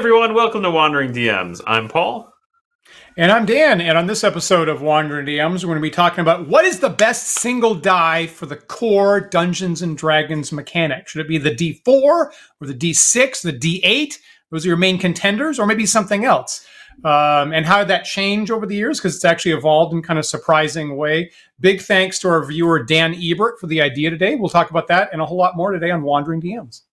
Everyone. Welcome to Wandering DMs. I'm Paul. And I'm Dan. And on this episode of Wandering DMs, we're going to be talking about what is the best single die for the core Dungeons and Dragons mechanic. Should it be the D4 or the D6, the D8? Those are your main contenders, or maybe something else. Um, and how did that change over the years? Because it's actually evolved in kind of surprising way. Big thanks to our viewer Dan Ebert for the idea today. We'll talk about that and a whole lot more today on Wandering DMs.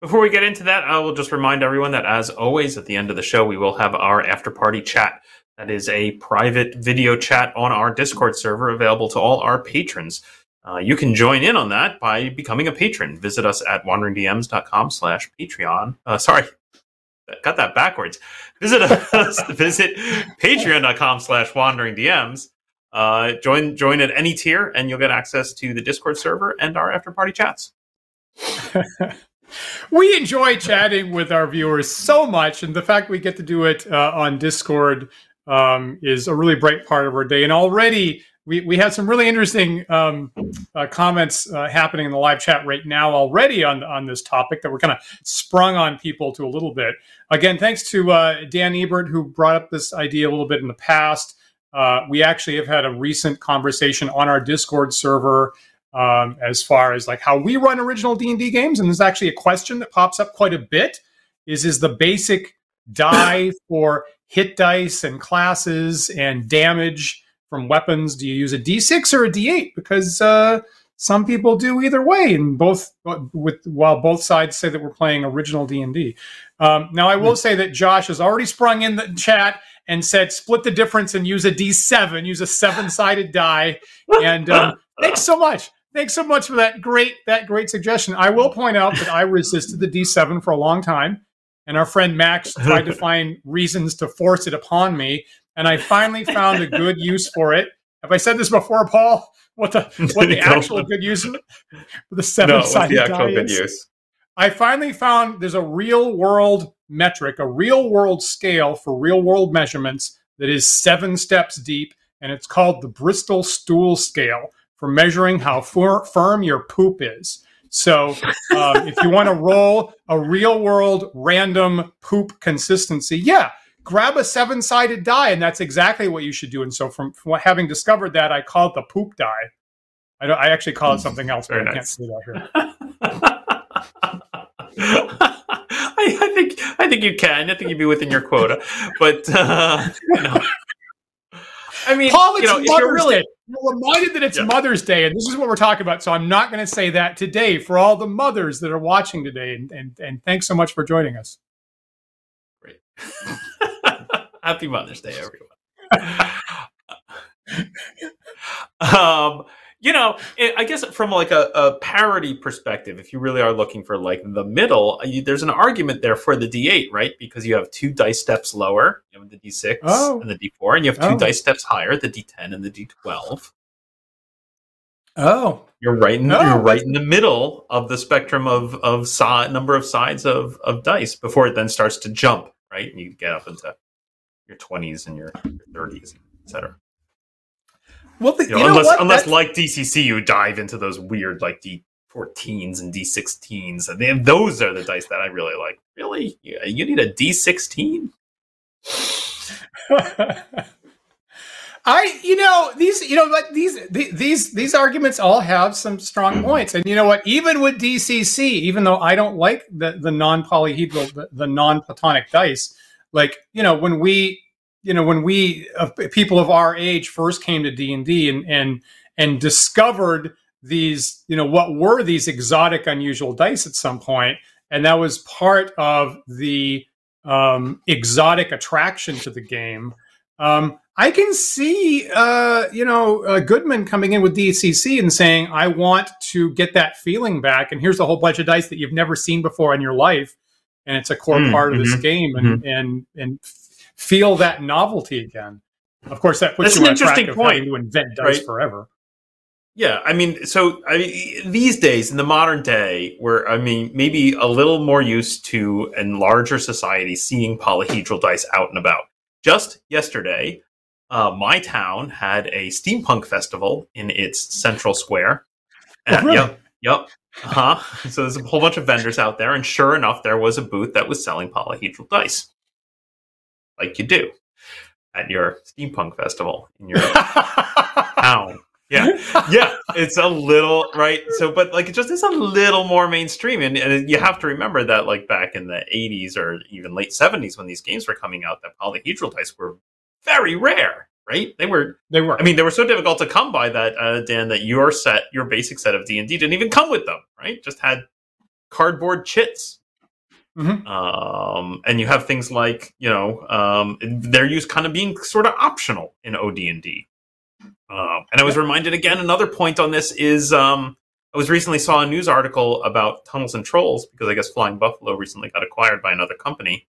Before we get into that, I will just remind everyone that, as always, at the end of the show, we will have our after party chat. That is a private video chat on our Discord server available to all our patrons. Uh, you can join in on that by becoming a patron. Visit us at wanderingdms.com slash Patreon. Uh, sorry, got that backwards. Visit us, visit patreon.com slash wanderingdms. Uh, join, join at any tier and you'll get access to the Discord server and our after party chats. we enjoy chatting with our viewers so much, and the fact we get to do it uh, on Discord um, is a really bright part of our day. And already we, we have some really interesting um, uh, comments uh, happening in the live chat right now already on on this topic that we're kind of sprung on people to a little bit. Again, thanks to uh, Dan Ebert who brought up this idea a little bit in the past. Uh, we actually have had a recent conversation on our Discord server um, as far as like how we run original d&d games and there's actually a question that pops up quite a bit is is the basic die for hit dice and classes and damage from weapons do you use a d6 or a d8 because uh, some people do either way and both with while both sides say that we're playing original d&d um, now i will hmm. say that josh has already sprung in the chat and said split the difference and use a d7 use a seven-sided die. And um, thanks so much Thanks so much for that great that great suggestion. I will point out that I resisted the D7 for a long time, and our friend Max tried to find reasons to force it upon me, and I finally found a good use for it. Have I said this before, Paul? What the what the actual good use for the seven sided no, the actual good use? I finally found there's a real world metric, a real world scale for real world measurements that is seven steps deep, and it's called the Bristol Stool Scale for measuring how fir- firm your poop is. So, um, if you want to roll a real world random poop consistency, yeah, grab a seven sided die, and that's exactly what you should do. And so, from, from having discovered that, I call it the poop die. I, I actually call it hmm. something else, but Very I nice. can't say that here. I, I, think I think you can. I think you'd be within your quota, but uh, you know. I mean, Paul, you know, if you're really Day. Reminded that it's yeah. Mother's Day, and this is what we're talking about. So I'm not going to say that today for all the mothers that are watching today. And and, and thanks so much for joining us. Great. Happy Mother's Day, everyone. um, you know, it, I guess from like a, a, parity perspective, if you really are looking for like the middle, uh, you, there's an argument there for the D8, right? Because you have two dice steps lower, you have the D6 oh. and the D4, and you have two oh. dice steps higher, the D10 and the D12. Oh, you're right. In, oh. You're right in the middle of the spectrum of of si- number of sides of of dice before it then starts to jump, right? And you get up into your 20s and your, your 30s, etc. Well, the, you know, you know unless what? unless That's... like DCC, you dive into those weird like D14s and D16s, and those are the dice that I really like. Really, you need a D16? I, you know, these, you know, but these, these, these arguments all have some strong hmm. points, and you know what? Even with DCC, even though I don't like the the non polyhedral, the, the non platonic dice, like you know, when we you know when we uh, people of our age first came to d&d and and and discovered these you know what were these exotic unusual dice at some point and that was part of the um, exotic attraction to the game um, I can see, uh, you know, uh, Goodman coming in with DCC and saying, "I want to get that feeling back." And here's a whole bunch of dice that you've never seen before in your life, and it's a core Mm, part of this mhm, game, and and and feel that novelty again. Of course, that puts That's you an on a track interesting of point, having to invent dice right? forever. Yeah, I mean, so I mean, these days in the modern day, we're I mean, maybe a little more used to in larger society seeing polyhedral dice out and about. Just yesterday, uh, my town had a steampunk festival in its central square. Oh, And- really? Yep, yep. Uh-huh. So there's a whole bunch of vendors out there, and sure enough, there was a booth that was selling polyhedral dice, like you do at your steampunk festival in your town. Yeah, yeah, it's a little right. So, but like, it just is a little more mainstream, and, and you have to remember that, like back in the '80s or even late '70s, when these games were coming out, that polyhedral dice were very rare. Right? They were. they were. I mean, they were so difficult to come by that uh, Dan, that your set, your basic set of D and D, didn't even come with them. Right? Just had cardboard chits. Mhm. Um, and you have things like you know um, they're used kind of being sort of optional in OD and D. Um, and I was reminded again. Another point on this is um, I was recently saw a news article about Tunnels and Trolls because I guess Flying Buffalo recently got acquired by another company,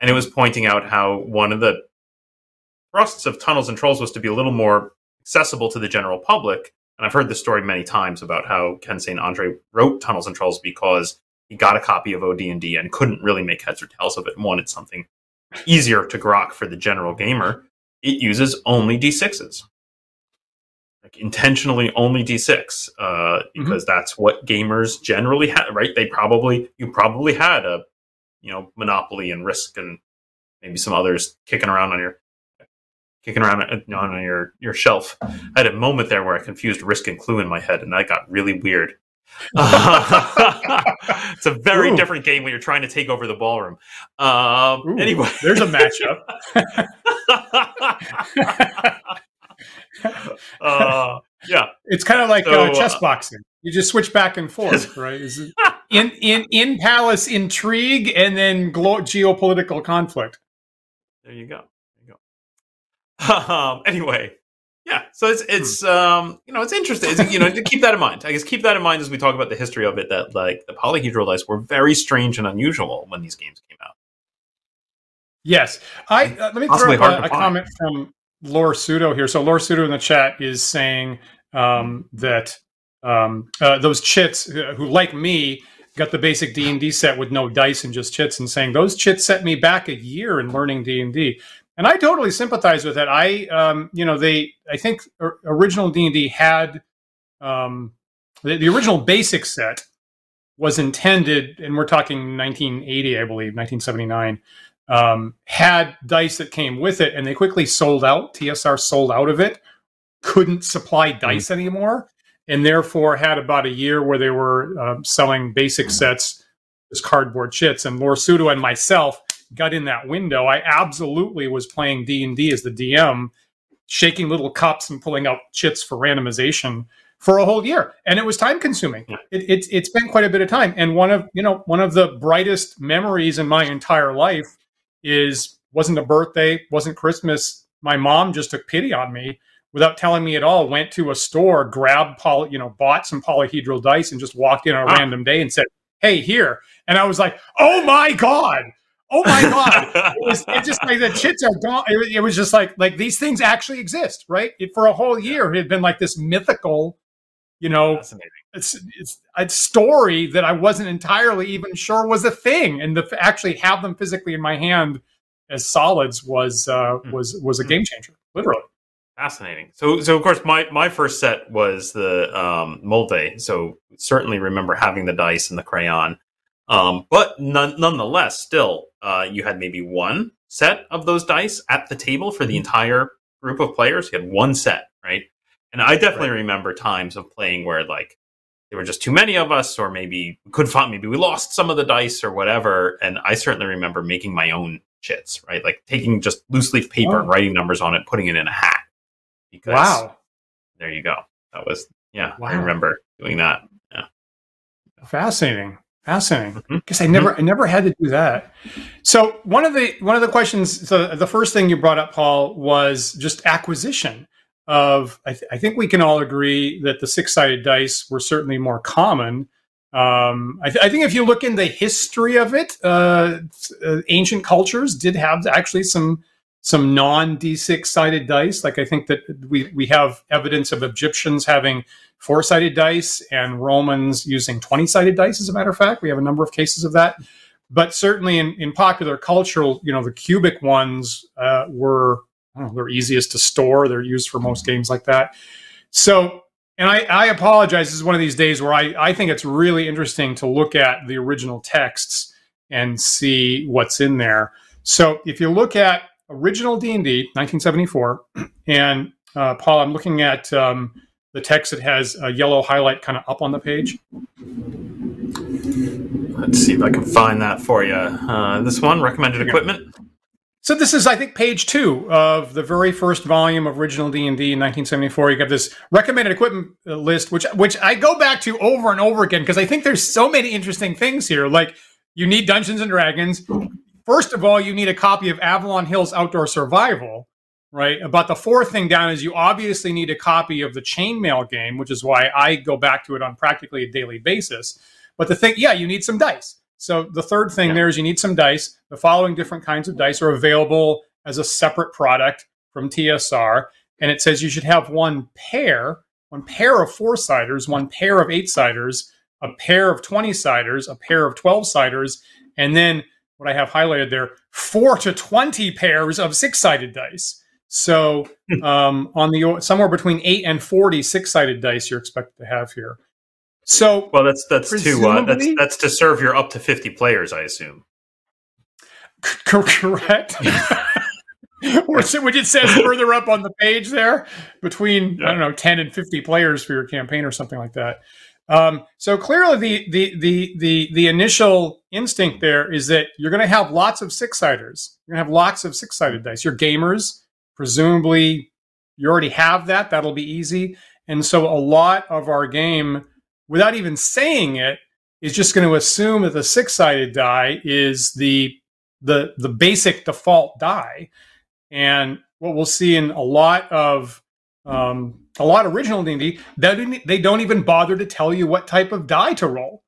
and it was pointing out how one of the thrusts of Tunnels and Trolls was to be a little more accessible to the general public. And I've heard this story many times about how Ken St. Andre wrote Tunnels and Trolls because he got a copy of OD&D and couldn't really make heads or tails of it and wanted something easier to grok for the general gamer. It uses only D6s. Like intentionally only D6 uh, because that's what gamers generally have, right? They probably, you probably had a, you know, Monopoly and Risk and maybe some others kicking around on your kicking around on- on your your shelf. I had a moment there where I confused Risk and Clue in my head, and that got really weird. it's a very Ooh. different game when you're trying to take over the ballroom. Um, Ooh, anyway, there's a matchup. uh, yeah, It's kind of like So, uh, chess uh, boxing. You just switch back and forth, right? Is it in in in palace intrigue and then glo- geopolitical conflict? there you go. There you go. Um, anyway, yeah. So it's it's um, you know it's interesting. It's, you know to keep that in mind. I guess keep that in mind as we talk about the history of it. That like the polyhedral dice were very strange and unusual when these games came out. Yes, I uh, let me Possibly throw up a, a comment from Lore Pseudo here. So Lore Pseudo in the chat is saying um, that um, uh, those chits uh, who, like me, got the basic D and D set with no dice and just chits, and saying those chits set me back a year in learning D and D. And I totally sympathize with that. I, um, you know, they, I think original D and D had um, the, the original basic set was intended, and we're talking 1980, I believe, 1979 um, had dice that came with it, and they quickly sold out. TSR sold out of it, couldn't supply dice anymore, and therefore had about a year where they were um, selling basic sets as cardboard chits. And Lore Pseudo and myself got in that window. I absolutely was playing D and D as the DM, shaking little cups and pulling out chits for randomization for a whole year, and it was time consuming. Yeah. It, it's it's been quite a bit of time, and one of you know one of the brightest memories in my entire life is wasn't a birthday, wasn't Christmas. My mom just took pity on me without telling me at all. Went to a store, grabbed poly, you know, bought some polyhedral dice, and just walked in on a random day and said, "Hey, here." And I was like, "Oh my god." Oh my god! It was it just like the chits are gone. It, was- it was just like like these things actually exist, right? It, for a whole year, it had been like this mythical, you know, it's it's a story that I wasn't entirely even sure was a thing, and to actually have them physically in my hand as solids was uh, Hmm. was was a game changer, literally. Fascinating. So, so of course, my my first set was the um, Moldvay. So certainly remember having the dice and the crayon. Um, but none, nonetheless, still, uh, you had maybe one set of those dice at the table for the entire group of players. You had one set, right? And I definitely remember times of playing where like there were just too many of us, or maybe we couldn't find, maybe we lost some of the dice or whatever. And I certainly remember making my own chits, right? Like taking just loose leaf paper and Oh. writing numbers on it, putting it in a hat. Because Wow, there you go. That was yeah. I remember doing that. Yeah. Fascinating. Fascinating. Because mm-hmm. I never, I never had to do that. So one of the one of the questions, so the first thing you brought up, Paul, was just acquisition of. I, th- I think we can all agree that the six sided dice were certainly more common. Um, I, th- I, think if you look in the history of it, uh, uh, ancient cultures did have actually some some non d6 sided dice. Like I think that we we have evidence of Egyptians having four sided dice and Romans using 20 sided dice, as a matter of fact. We have a number of cases of that. But certainly in, in popular culture, you know, the cubic ones uh, were, know, they're easiest to store. They're used for most games like that. So, and I, I apologize. This is one of these days where I, I think it's really interesting to look at the original texts and see what's in there. So if you look at original D&D, 1974, and uh, Paul, I'm looking at um, the text that has a yellow highlight kind of up on the page. Let's see if I can find that for you. Uh, this one, recommended yeah. equipment. So this is, I think, page two of the very first volume of original D and D in 1974. You got this recommended equipment uh, list, which which I go back to over and over again because I think there's so many interesting things here. Like you need Dungeons and Dragons. First of all, you need a copy of Avalon Hill's Outdoor Survival, right? About the fourth thing down is you obviously need a copy of the chainmail game, which is why I go back to it on practically a daily basis. But the thing, yeah, you need some dice. So the third thing yeah. there is you need some dice. The following different kinds of dice are available as a separate product from TSR. And it says you should have one pair, one pair of four siders, one pair of eight siders, a pair of 20 siders, a pair of 12 siders, and then what I have highlighted there, four to 20 pairs of six sided dice. So um, on the somewhere between eight and 40 six-sided dice you're expected to have here. So well, that's that's to uh, that's that's to serve your up to 50 players, I assume. correct. which, which it says further up on the page there, between yeah. I don't know 10 and 50 players for your campaign or something like that. Um, so clearly, the, the the the the initial instinct there is that you're going to have lots of six siders. You're going to have lots of six sided dice. You're gamers Presumably, you already have that. That'll be easy. And so, a lot of our game, without even saying it, is just going to assume that the six sided die is the the the basic default die. And what we'll see in a lot of um, a lot of original D&D, they, they don't even bother to tell you what type of die to roll.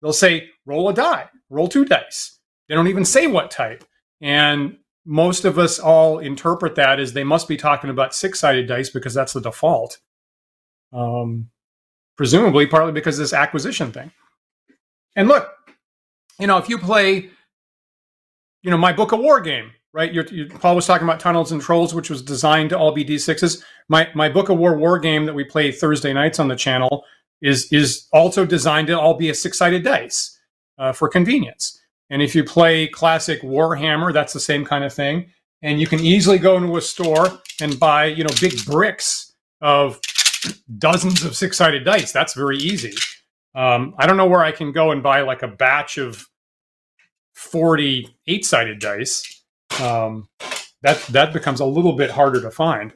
They'll say roll a die, roll two dice. They don't even say what type. And most of us all interpret that as they must be talking about six sided dice because that's the default. Um, presumably, partly because this acquisition thing. And look, you know, if you play, you know, my Book of War game, right? You're, you, Paul was talking about Tunnels and Trolls, which was designed to all be D6s. My my Book of War war game that we play Thursday nights on the channel is is also designed to all be a six sided dice uh, for convenience. And if you play classic Warhammer, that's the same kind of thing. And you can easily go into a store and buy, you know, big bricks of dozens of six-sided dice. That's very easy. Um, I don't know where I can go and buy like a batch of 40 eight-sided dice. Um, that that becomes a little bit harder to find.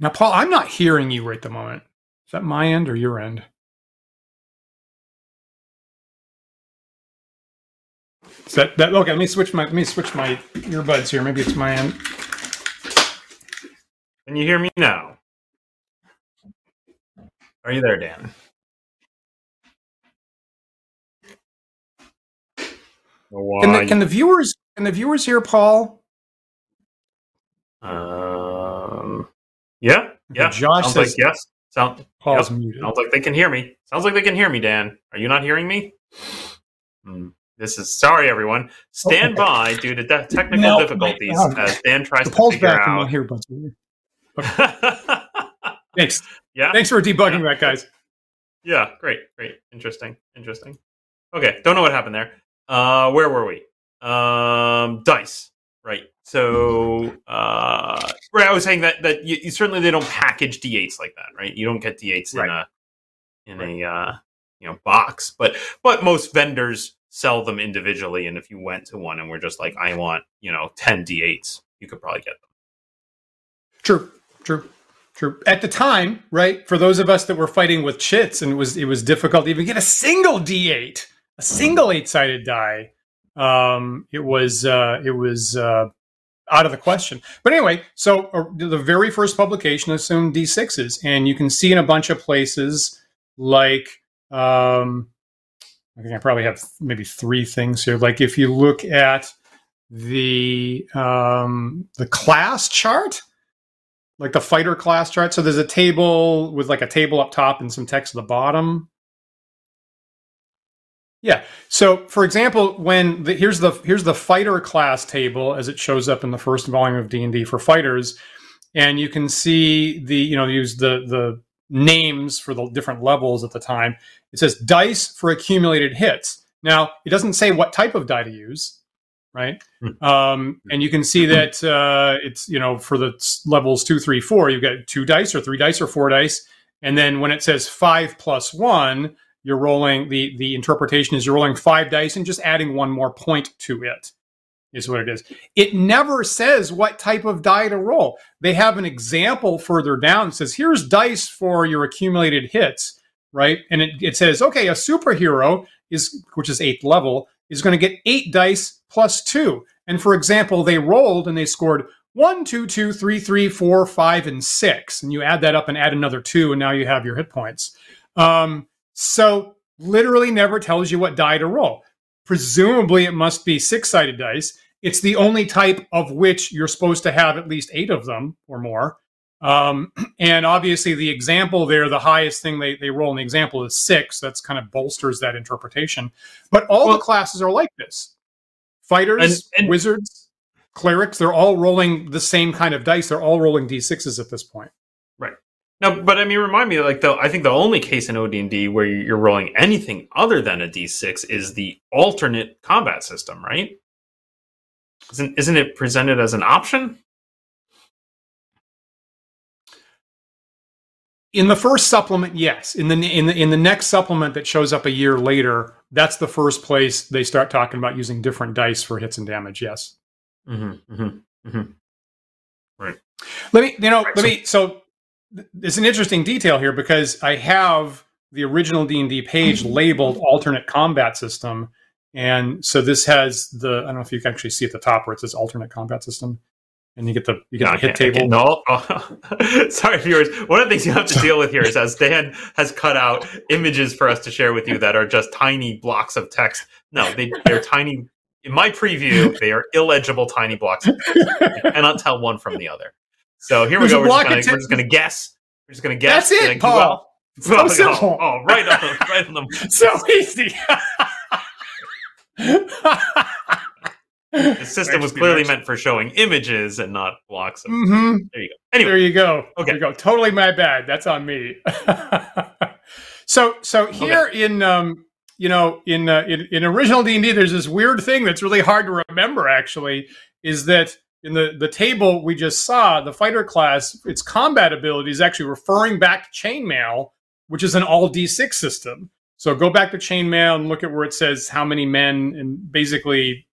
Now, Paul, I'm not hearing you right the moment. Is that my end or your end? Is that, that okay? Let me switch my let me switch my earbuds here. Maybe it's my end. Can you hear me now? Are you there, Dan? Can the, can the viewers can the viewers hear Paul? Um. Yeah. Yeah. Josh Sounds says like yes. Sound, Paul's muted. Sounds like they can hear me. Sounds like they can hear me, Dan. Are you not hearing me? Hmm. This is sorry, everyone. Stand by due to de- technical no, difficulties as Dan tries to figure back out. Here, okay. Thanks. Yeah. Thanks for debugging yeah. that, guys. Yeah. Great. Great. Interesting. Interesting. Okay. Don't know what happened there. Uh, where were we? Um, dice. Right. So, uh, right. I was saying that that you, you, certainly they don't package D8s like that, right? You don't get D8s right. in a in right. a uh, you know box, but but most vendors sell them individually. And if you went to one and were just like, I want, you know, 10 D8s, you could probably get them. True, true. True. At the time, right, for those of us that were fighting with chits and it was it was difficult to even get a single D8, a single eight-sided die. Um, it was uh, it was uh, out of the question. But anyway, so uh, the very first publication assumed D6s, and you can see in a bunch of places like um, I think I probably have maybe three things here. Like if you look at the um, the class chart, like the fighter class chart. So there's a table with like a table up top and some text at the bottom. Yeah. So, for example, when the, here's the here's the fighter class table as it shows up in the first volume of D and D for fighters, and you can see the you know use the the names for the different levels at the time. It says dice for accumulated hits. Now, it doesn't say what type of die to use, right? Hmm. Um, and you can see that uh, it's you know for the levels two, three, four, you've got two dice or three dice or four dice, and then when it says five plus one, you're rolling the the interpretation is you're rolling five dice and just adding one more point to it is what it is. It never says what type of die to roll. They have an example further down that says, here's dice for your accumulated hits, right? And it, it says, okay, a superhero is, which is eighth level, is going to get eight dice plus two. And for example, they rolled and they scored one, two, two, three, three, four, five, and six. And you add that up and add another two, and now you have your hit points. Um, so literally never tells you what die to roll. Presumably, it must be six sided dice. It's the only type of which you're supposed to have at least eight of them or more. Um, and obviously, the example there, the highest thing they, they roll in the example is six. That's kind of bolsters that interpretation. But all well, the classes are like this fighters, and, and, wizards, clerics, they're all rolling the same kind of dice. They're all rolling d6s at this point. Right. No, but I mean, remind me, like the I think the only case in OD&D where you're rolling anything other than a D6 is the alternate combat system, right? Isn't isn't it presented as an option? In the first supplement, yes. In the in the in the next supplement that shows up a year later, that's the first place they start talking about using different dice for hits and damage. Yes. Mm-hmm, mm-hmm, mm-hmm. Right. Let me you know. Right, let so, me so it's an interesting detail here because I have the original D and D page labeled alternate combat system, and so this has the I don't know if you can actually see at the top where it says alternate combat system, and you get the you get no, the hit table. No, oh. sorry, viewers. One of the things you have to deal with here is as Dan has cut out images for us to share with you that are just tiny blocks of text. No, they they're tiny. In my preview, they are illegible tiny blocks. You cannot tell one from the other. So here There's we go. We're just, gonna, we're just, gonna, guess. We're just gonna guess. That's it, Paul. Well. So oh, simple. Oh, oh, right on, right on the. so easy. The system was clearly meant for showing images and not blocks. Of, mm-hmm. There you go. Anyway, there you go. Okay, there you go. Totally my bad. That's on me. so, so here okay. in um, you know, in, uh, in in original D and D, there's this weird thing that's really hard to remember. Actually, is that in the, the table we just saw, the fighter class, its combat ability is actually referring back to chainmail, which is an all D6 system. So go back to chainmail and look at where it says how many men and basically.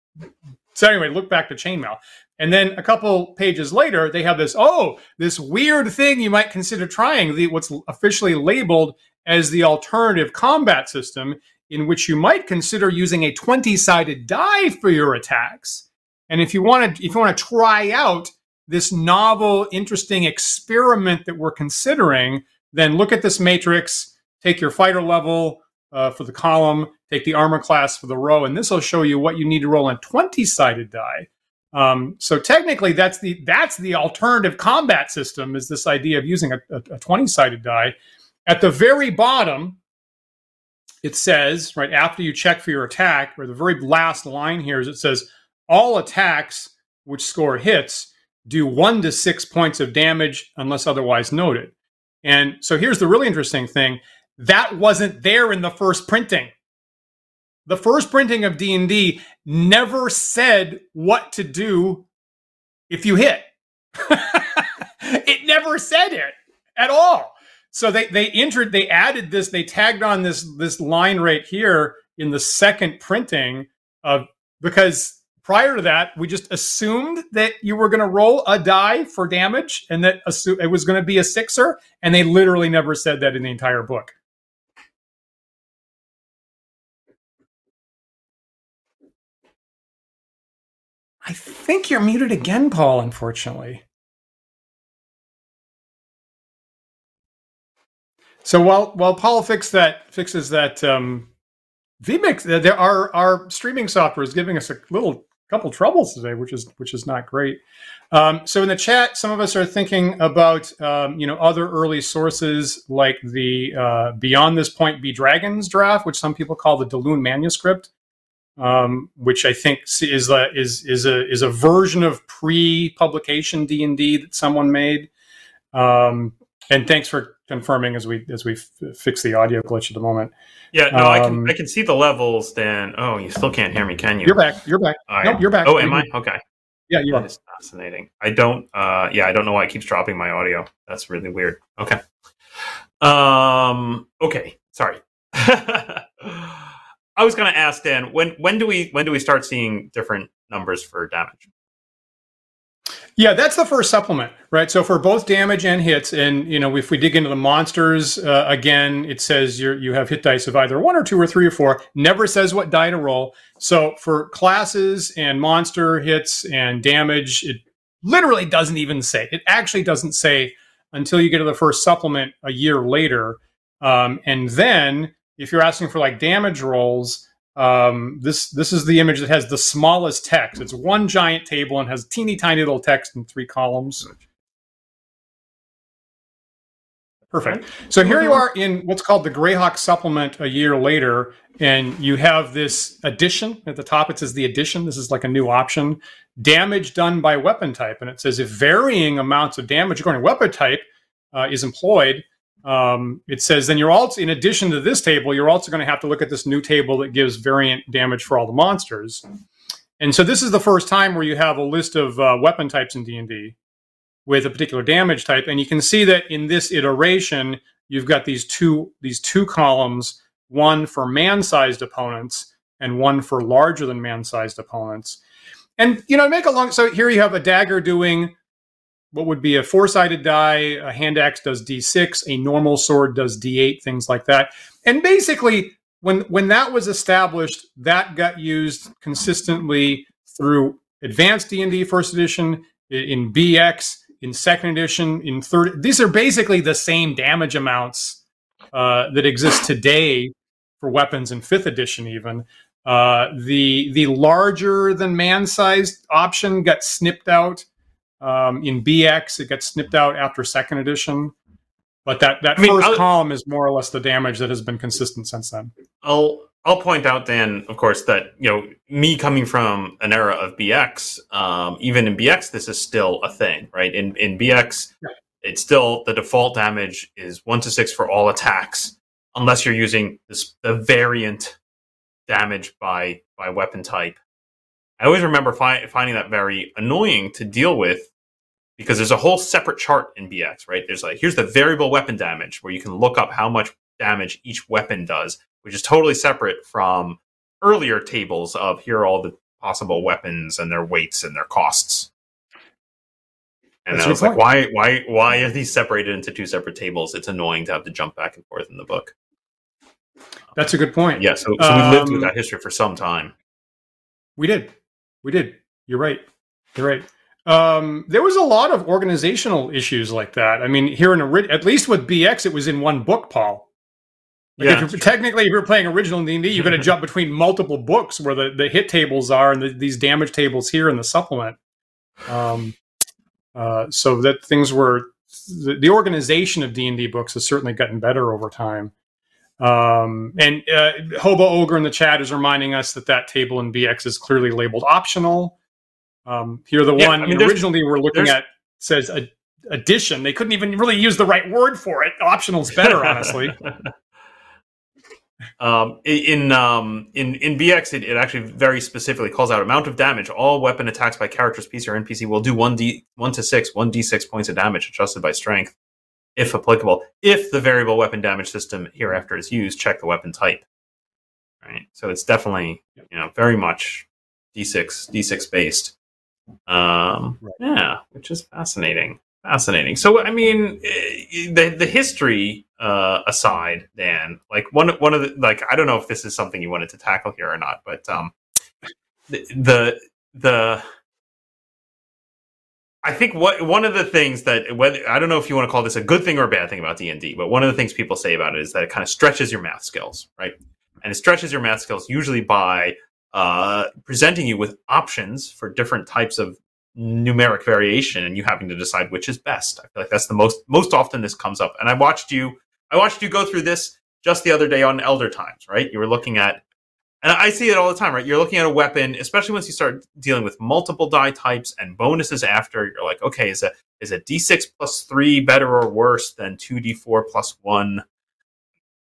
So anyway, look back to chainmail. And then a couple pages later, they have this, oh, this weird thing you might consider trying, the, what's officially labeled as the alternative combat system, in which you might consider using a 20 sided die for your attacks. And if you want to, if you want to try out this novel, interesting experiment that we're considering, then look at this matrix. Take your fighter level uh, for the column, take the armor class for the row, and this will show you what you need to roll on twenty-sided die. Um, so technically, that's the that's the alternative combat system. Is this idea of using a, a, a twenty-sided die? At the very bottom, it says right after you check for your attack, or the very last line here is it says all attacks which score hits do one to six points of damage unless otherwise noted. And so here's the really interesting thing that wasn't there in the first printing. The first printing of D&D never said what to do if you hit. it never said it at all. So they they entered they added this they tagged on this this line right here in the second printing of because prior to that, we just assumed that you were going to roll a die for damage and that it was going to be a sixer, and they literally never said that in the entire book. I think you're muted again, Paul, unfortunately. So while while Paul fix that fixes that um, vMix, there our our streaming software is giving us a little couple troubles today, which is which is not great. Um, so in the chat, some of us are thinking about um, you know other early sources like the uh, Beyond This Point Be Dragons draft, which some people call the Lune manuscript, um, which I think is a, is is a is a version of pre-publication D and D that someone made. Um, and thanks for confirming as we as we f- fix the audio glitch at the moment. Yeah, no, um, I can I can see the levels. Then oh, you still can't hear me, can you? You're back. You're back. Nope, you're back. Oh, am I? Okay. Yeah, you that are. is fascinating. I don't. uh Yeah, I don't know why it keeps dropping my audio. That's really weird. Okay. Um. Okay. Sorry. I was going to ask Dan when when do we when do we start seeing different numbers for damage? Yeah, that's the first supplement, right? So for both damage and hits, and you know, if we dig into the monsters uh, again, it says you you have hit dice of either one or two or three or four. Never says what die to roll. So for classes and monster hits and damage, it literally doesn't even say. It actually doesn't say until you get to the first supplement a year later, um, and then if you're asking for like damage rolls um, this this is the image that has the smallest text. It's one giant table and has teeny tiny little text in three columns. Perfect. So here you are in what's called the Greyhawk supplement a year later, and you have this addition at the top. It says the addition. This is like a new option. Damage done by weapon type, and it says if varying amounts of damage according to weapon type uh, is employed, um, it says then you're also in addition to this table you're also going to have to look at this new table that gives variant damage for all the monsters. And so this is the first time where you have a list of uh, weapon types in d&d with a particular damage type and you can see that in this iteration you've got these two these two columns one for man-sized opponents and one for larger than man-sized opponents. And you know make a long so here you have a dagger doing what would be a four sided die. A hand axe does d6. A normal sword does d8. Things like that. And basically, when when that was established, that got used consistently through advanced D and D first edition, in BX, in second edition, in third. These are basically the same damage amounts uh, that exist today for weapons in fifth edition, even. Uh, the the larger than man sized option got snipped out um, in BX, it gets snipped out after second edition. But that, that I mean, 1st column is more or less the damage that has been consistent since then. I'll I'll point out then, of course, that you know me coming from an era of BX, um, even in BX, this is still a thing, right? In in BX, yeah. it's still the default damage is one to six for all attacks, unless you're using this the variant damage by by weapon type. I always remember fi- finding that very annoying to deal with because there's a whole separate chart in BX, right? There's like, here's the variable weapon damage where you can look up how much damage each weapon does, which is totally separate from earlier tables of here are all the possible weapons and their weights and their costs. And That's I was like, why, why, why are these separated into two separate tables? It's annoying to have to jump back and forth in the book. That's a good point. Yeah, so, so we lived with um, that history for some time. We did. We did. You're right. You're right. Um, there was a lot of organizational issues like that. I mean, here in at least with BX, it was in one book, Paul. Like yeah, if technically, if you're playing original D&D, you're going to jump between multiple books where the, the hit tables are and the, these damage tables here in the supplement. Um, uh, so that things were the, the organization of D&D books has certainly gotten better over time. Um, and uh, Hobo Ogre in the chat is reminding us that that table in BX is clearly labeled optional. Um, here, the yeah, one I mean, originally we're looking at says addition. They couldn't even really use the right word for it. Optional's better, honestly. um, in um, in in BX, it, it, actually very specifically calls out amount of damage. All weapon attacks by characters, PC or NPC, will do one d one to six, one d six points of damage, adjusted by strength if applicable. If the variable weapon damage system hereafter is used, check the weapon type. Right. So it's definitely you know very much d6 d6 based. Um, right. Yeah, which is fascinating. Fascinating. So, I mean, eh, the the history uh, aside, Dan, like one one of the like I don't know if this is something you wanted to tackle here or not, but um, the the, the I think what one of the things that whether I don't know if you want to call this a good thing or a bad thing about D and D, but one of the things people say about it is that it kind of stretches your math skills, right? And it stretches your math skills usually by uh, presenting you with options for different types of numeric variation, and you having to decide which is best. I feel like that's the most most often this comes up. And I watched you I watched you go through this just the other day on Elder Times, right? You were looking at and I see it all the time, right? You're looking at a weapon, especially once you start dealing with multiple die types and bonuses after. You're like, okay, is a is a D6 plus three better or worse than two D4 plus one?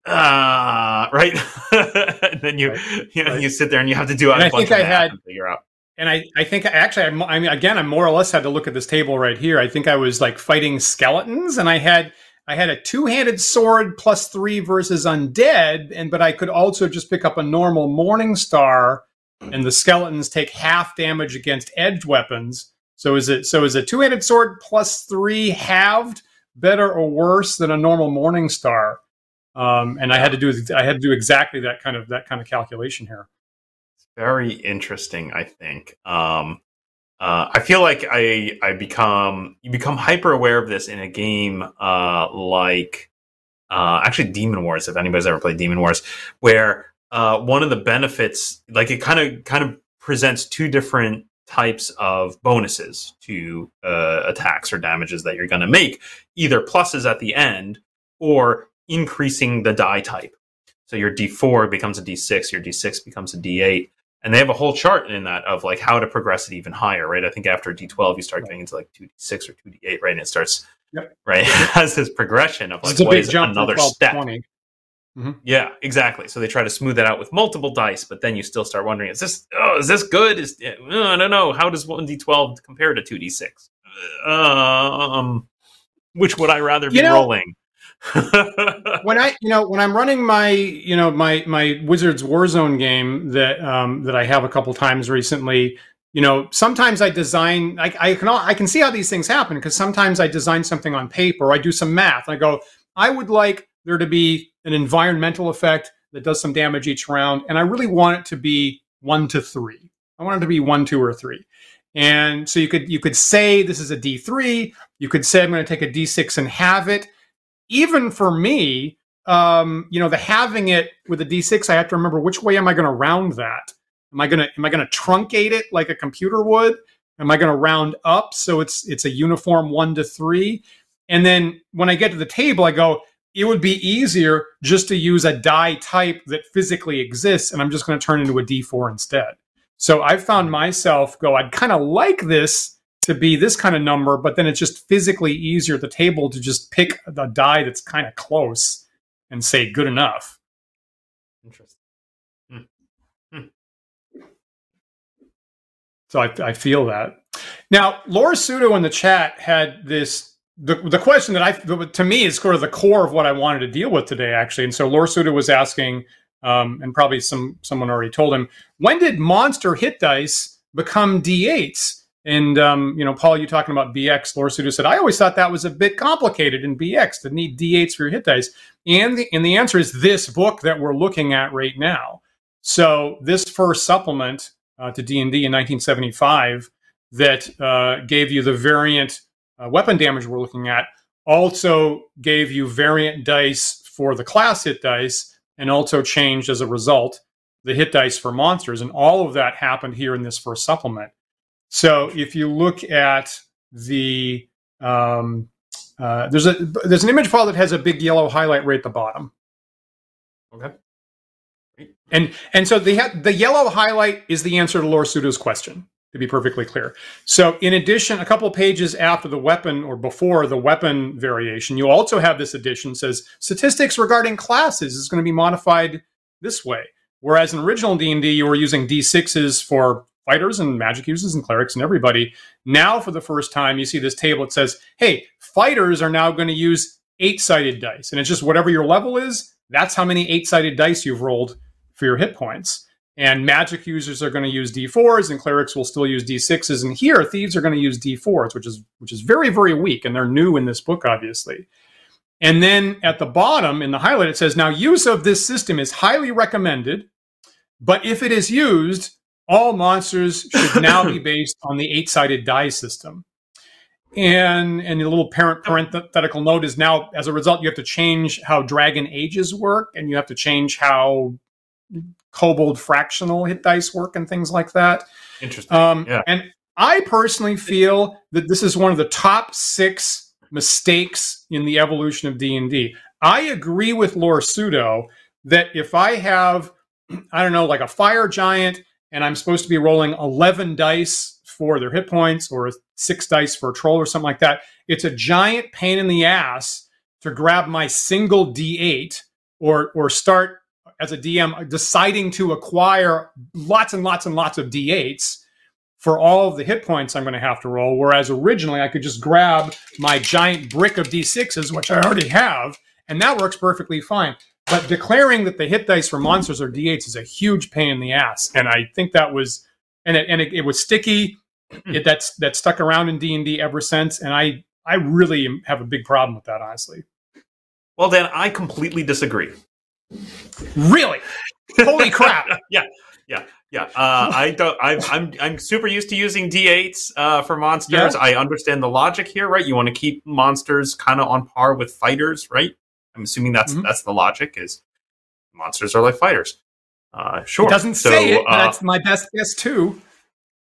Uh, right? and then you right. you know right. you sit there and you have to do. I think I had figure out. And I, I think actually, I'm, I mean, again, I more or less had to look at this table right here. I think I was like fighting skeletons, and I had I had a two-handed sword plus three versus undead, and but I could also just pick up a normal Morning Star, and the skeletons take half damage against edged weapons. So is it so is a two-handed sword plus three halved better or worse than a normal Morning Star? Um, and I had to do I had to do exactly that kind of that kind of calculation here. It's very interesting, I think. Um, uh, I feel like I I become you become hyper aware of this in a game uh, like uh, actually Demon Wars. If anybody's ever played Demon Wars, where uh, one of the benefits, like it kind of kind of presents two different types of bonuses to uh, attacks or damages that you're going to make, either pluses at the end or increasing the die type. So your D4 becomes a D6, your D6 becomes a D8 and they have a whole chart in that of like how to progress it even higher, right? I think after D12 you start getting into like 2D6 or 2D8, right? And it starts yep. right has this progression of like what is another step. Mm-hmm. Yeah, exactly. So they try to smooth it out with multiple dice, but then you still start wondering: Is this? Oh, is this good? Is oh, I don't know. How does one d twelve compare to two d six? Um, which would I rather you be know, rolling? when I, you know, when I'm running my, you know, my my Wizards Warzone game that um, that I have a couple times recently, you know, sometimes I design. I, I can I can see how these things happen because sometimes I design something on paper. I do some math. I go, I would like there to be an environmental effect that does some damage each round, and I really want it to be one to three. I want it to be one, two, or three. And so you could you could say this is a D three. You could say I'm going to take a D six and have it even for me, um, you know, the having it with a D6, I have to remember which way am I going to round that? Am I going to am I going to truncate it like a computer would? Am I going to round up so it's it's a uniform one to three? And then when I get to the table, I go, it would be easier just to use a die type that physically exists, and I'm just going to turn into a D4 instead. So I found myself go, I'd kind of like this to be this kind of number, but then it's just physically easier at the table to just pick the die that's kind of close and say good enough. Interesting. Hmm. Hmm. So I, I feel that. Now, Laura Sudo in the chat had this the, the question that I to me is sort of the core of what I wanted to deal with today, actually. And so Laura Suda was asking, um, and probably some someone already told him, when did monster hit dice become D8s? And um, you know, Paul, you talking about BX? Laura Sudo said, I always thought that was a bit complicated in BX to need D8s for your hit dice. And the and the answer is this book that we're looking at right now. So this first supplement uh, to D and D in 1975 that uh, gave you the variant uh, weapon damage we're looking at also gave you variant dice for the class hit dice and also changed as a result the hit dice for monsters. And all of that happened here in this first supplement. So if you look at the um, uh, there's a there's an image file that has a big yellow highlight right at the bottom. Okay. And and so the the yellow highlight is the answer to Laura Sudo's question. To be perfectly clear. So in addition, a couple pages after the weapon or before the weapon variation, you also have this addition says statistics regarding classes is going to be modified this way. Whereas in original D&D, you were using D6s for fighters and magic users and clerics and everybody. Now, for the first time, you see this table. It says, hey, fighters are now going to use eight sided dice. And it's just whatever your level is, that's how many eight sided dice you've rolled for your hit points. and magic users are going to use d4s and clerics will still use d6s and here thieves are going to use d4s which is which is very very weak and they're new in this book obviously and then at the bottom in the highlight it says now use of this system is highly recommended but if it is used all monsters should now be based on the eight-sided die system and and a little parent parenthetical note is now as a result you have to change how dragon ages work and you have to change how kobold fractional hit dice work and things like that. Interesting. Um, yeah. And I personally feel that this is one of the top six mistakes in the evolution of D and D. I agree with Lore Pseudo that if I have, I don't know, like a fire giant, and I'm supposed to be rolling eleven dice for their hit points or six dice for a troll or something like that, it's a giant pain in the ass to grab my single D8 or or start as a DM deciding to acquire lots and lots and lots of D8s for all of the hit points I'm going to have to roll. Whereas originally I could just grab my giant brick of D6s, which I already have, and that works perfectly fine. But declaring that the hit dice for monsters are D8s is a huge pain in the ass, and I think that was, and it, and it, it was sticky. It, that's that stuck around in D and D ever since, and I I really have a big problem with that, honestly. Well, Dan, I completely disagree. Really? Holy crap! yeah, yeah, yeah. Uh, I don't. I, I'm I'm super used to using D8s uh, for monsters. Yeah. I understand the logic here, right? You want to keep monsters kind of on par with fighters, right? I'm assuming that's Mhm. that's the logic. Is monsters are like fighters. Uh, sure. It doesn't So, say it, but uh, that's my best guess too.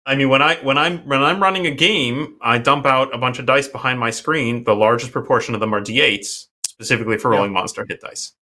I mean, when I when I'm when I'm running a game, I dump out a bunch of dice behind my screen. The largest proportion of them are d8s, specifically for Yeah. rolling monster hit dice.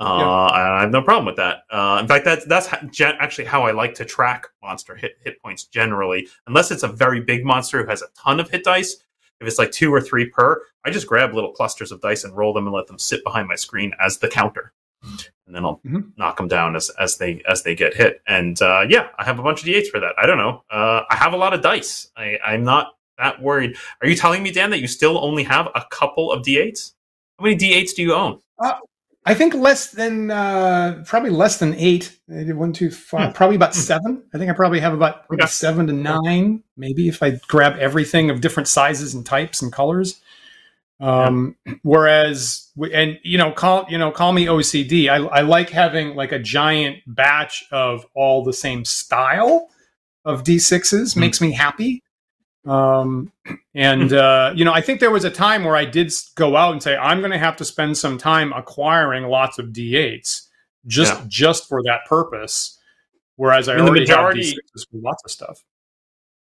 Uh, I have no problem with that. Uh, in fact, that's that's ha- gen- actually how I like to track monster hit hit points generally. Unless it's a very big monster who has a ton of hit dice, if it's like two or three per, I just grab little clusters of dice and roll them and let them sit behind my screen as the counter, and then I'll Mhm. knock them down as as they as they get hit. And uh, yeah, I have a bunch of d8s for that. I don't know. Uh, I have a lot of dice. I, I'm not that worried. Are you telling me, Dan, that you still only have a couple of d8s? How many d8s do you own? I think less than uh, probably less than eight. I did one, two, five, probably about seven. I think I probably have about Hmm. Okay. seven to nine, maybe if I grab everything of different sizes and types and colors. Um, Whereas, and you know, call you know, call me OCD. I, I like having like a giant batch of all the same style of D6s. Hmm. Makes me happy. Um, and uh, you know, I think there was a time where I did go out and say, I'm going to have to spend some time acquiring lots of D8s just Yeah. just for that purpose. Whereas I, I mean, already majority- have D6s for lots of stuff.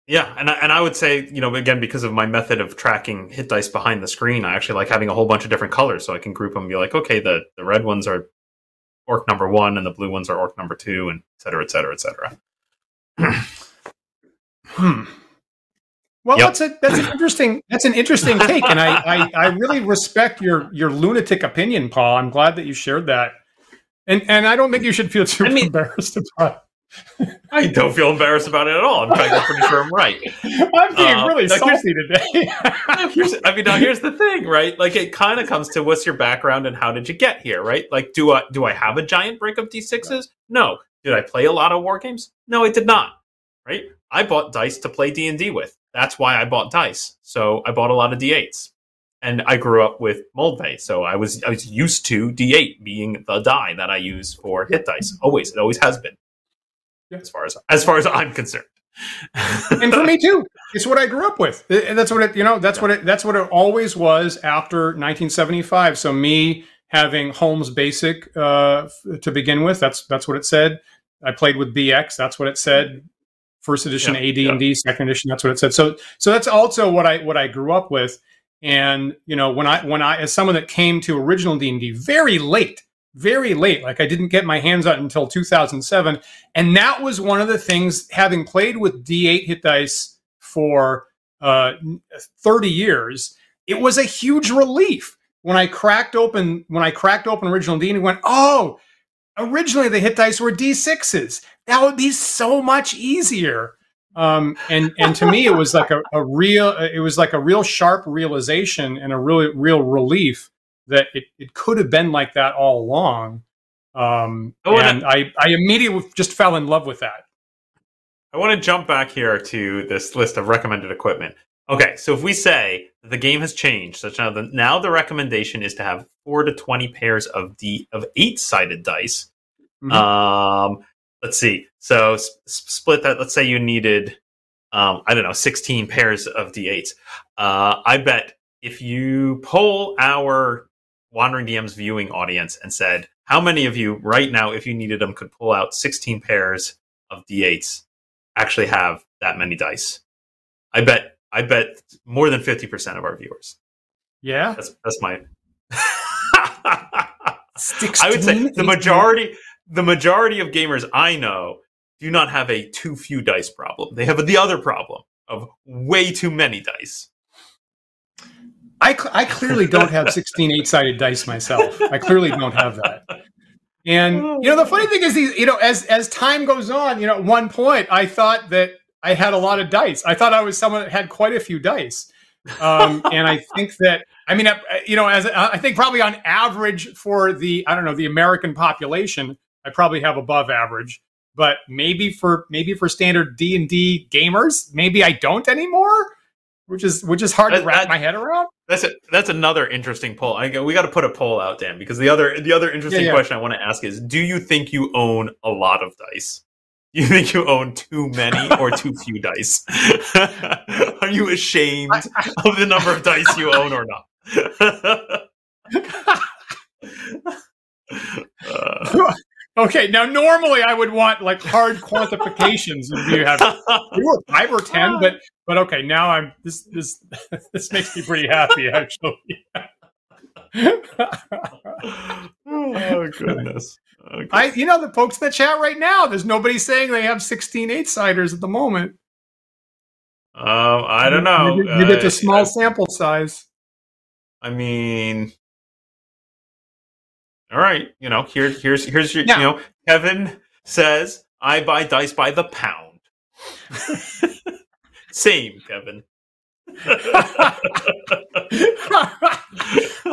Yeah, and I, and I would say, you know, again, because of my method of tracking hit dice behind the screen, I actually like having a whole bunch of different colors, so I can group them. And be like, okay, the the red ones are orc number one, and the blue ones are orc number two, and et cetera, et cetera, et cetera. Hmm. Well, Yep. that's a that's an interesting that's an interesting take, and I, I I really respect your your lunatic opinion, Paul. I'm glad that you shared that, and and I don't think you should feel too I mean- embarrassed about. It. I don't feel embarrassed about it at all. In fact, I'm pretty sure I'm right. I'm being Uh, really now here's- salty today. Here's, I mean, now here's the thing, right? Like, it kind of comes to what's your background and how did you get here, right? Like, do I do I have a giant brick of d6s? No. Did I play a lot of war games? No, I did not. Right? I bought dice to play D and D with. That's why I bought dice. So I bought a lot of d8s, and I grew up with Moldvay, so I was I was used to d8 being the die that I use for hit dice. Always, it always has been. Yeah. As far as as far as I'm concerned. and for me too it's what i grew up with And that's what it you know that's what it that's what it always was after 1975 so me having holmes basic uh, to begin with that's that's what it said i played with bx that's what it said first edition Yeah, ad&d second edition that's what it said. So so that's also what i what i grew up with. And you know when i when i as someone that came to original d&d very late very late like i didn't get my hands on it until 2007 and that was one of the things, having played with D8 hit dice for uh, 30 years, it was a huge relief. When I cracked open when I cracked open original D and went, oh, originally the hit dice were D6s. That would be so much easier. Um, and and to me, it was like a, a real it was like a real sharp realization and a really real relief that it, it could have been like that all along. Um, Oh, and I, I immediately just fell in love with that. I want to jump back here to this list of recommended equipment. Okay, so if we say the game has changed, such now the now the recommendation is to have four to twenty pairs of d of eight sided dice. Mhm. Um, let's see. So s- s- split that. Let's say you needed, um, I don't know, sixteen pairs of d8s. Uh, I bet if you poll our Wandering DM's viewing audience and said, how many of you right now, if you needed them, could pull out sixteen pairs of d8s, actually have that many dice? I bet. I bet more than fifty percent of our viewers. Yeah. That's that's my. I would say the majority the majority of gamers I know do not have a too few dice problem. They have the other problem of way too many dice. I, cl- I clearly don't have 16 eight sided dice myself. I clearly don't have that. And you know the funny thing is, these you know as as time goes on, you know at one point I thought that I had a lot of dice. I thought I was someone that had quite a few dice, um, and I think that I mean uh, you know as I think probably on average for the I don't know the American population, I probably have above average. But maybe for maybe for standard D and D gamers, maybe I don't anymore, which is which is hard to wrap that- my head around. That's a, that's another interesting poll. I, we got to put a poll out, Dan, because the other the other interesting Yeah, yeah. question I want to ask is: Do you think you own a lot of dice? Do you think you own too many or too few dice? Are you ashamed of the number of dice you own or not? Uh, Okay, now normally I would want like hard quantifications if you have two were five or ten, but but okay, now I'm this this this makes me pretty happy actually. oh goodness. Okay. I you know the folks in the chat right now, there's nobody saying they have 16 eight siders at the moment. Um, I don't know. Maybe, maybe it's Uh, a small sample size. I mean, all right. You know, here, here's here's your. Now- you know, Kevin says I buy dice by the pound. Same, Kevin.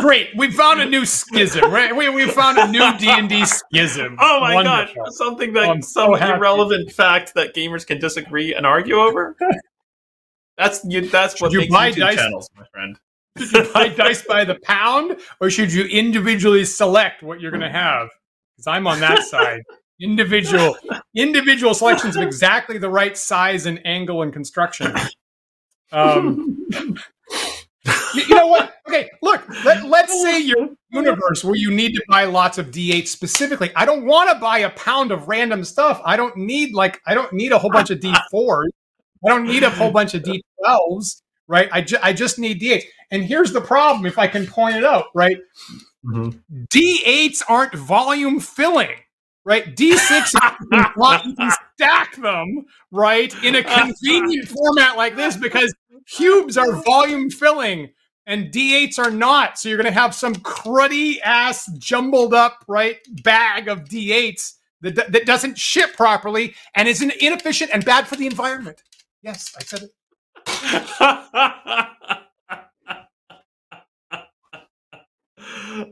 Great, we found a new schism, right? We, we found a new D and D schism. oh my Wonderful. gosh! Something that oh, so some happy. irrelevant fact that gamers can disagree and argue over. That's you. That's what you makes buy YouTube dice- channels, my friend. Should you buy dice by the pound, or should you individually select what you're going to have? Because I'm on that side. Individual, individual selections of exactly the right size and angle and construction. Um, you, you know what? Okay, look. Let, let's say a universe where you need to buy lots of D8 specifically. I don't want to buy a pound of random stuff. I don't need like I don't need a whole bunch of D4s. I don't need a whole bunch of D12s. Right? I, ju- I just need D8s. And here's the problem, if I can point it out. Right? Mm-hmm. D8s aren't volume filling, right? D6 you can stack them, right, in a convenient format like this because cubes are volume filling and D8s are not. So you're going to have some cruddy ass jumbled up, right, bag of D8s that, that doesn't ship properly and is inefficient and bad for the environment. Yes, I said it.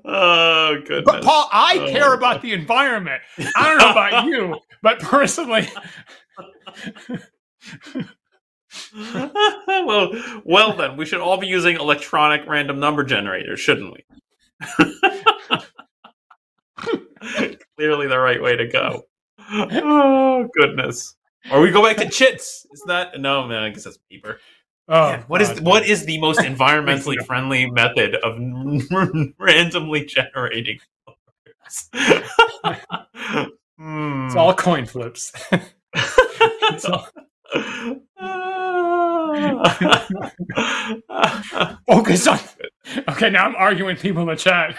oh goodness! But Paul, I Oh. care about the environment. I don't know about you, but personally, well, well then, we should all be using electronic random number generators, shouldn't we? Clearly, the right way to go. Oh goodness! Or we go back to chits. Is that no? Man, I guess that's paper. oh, Man, what is God. what is the most environmentally friendly method of randomly generating numbers? Hmm. It's all coin flips. It's all- focus on. Okay, now I'm arguing people in the chat.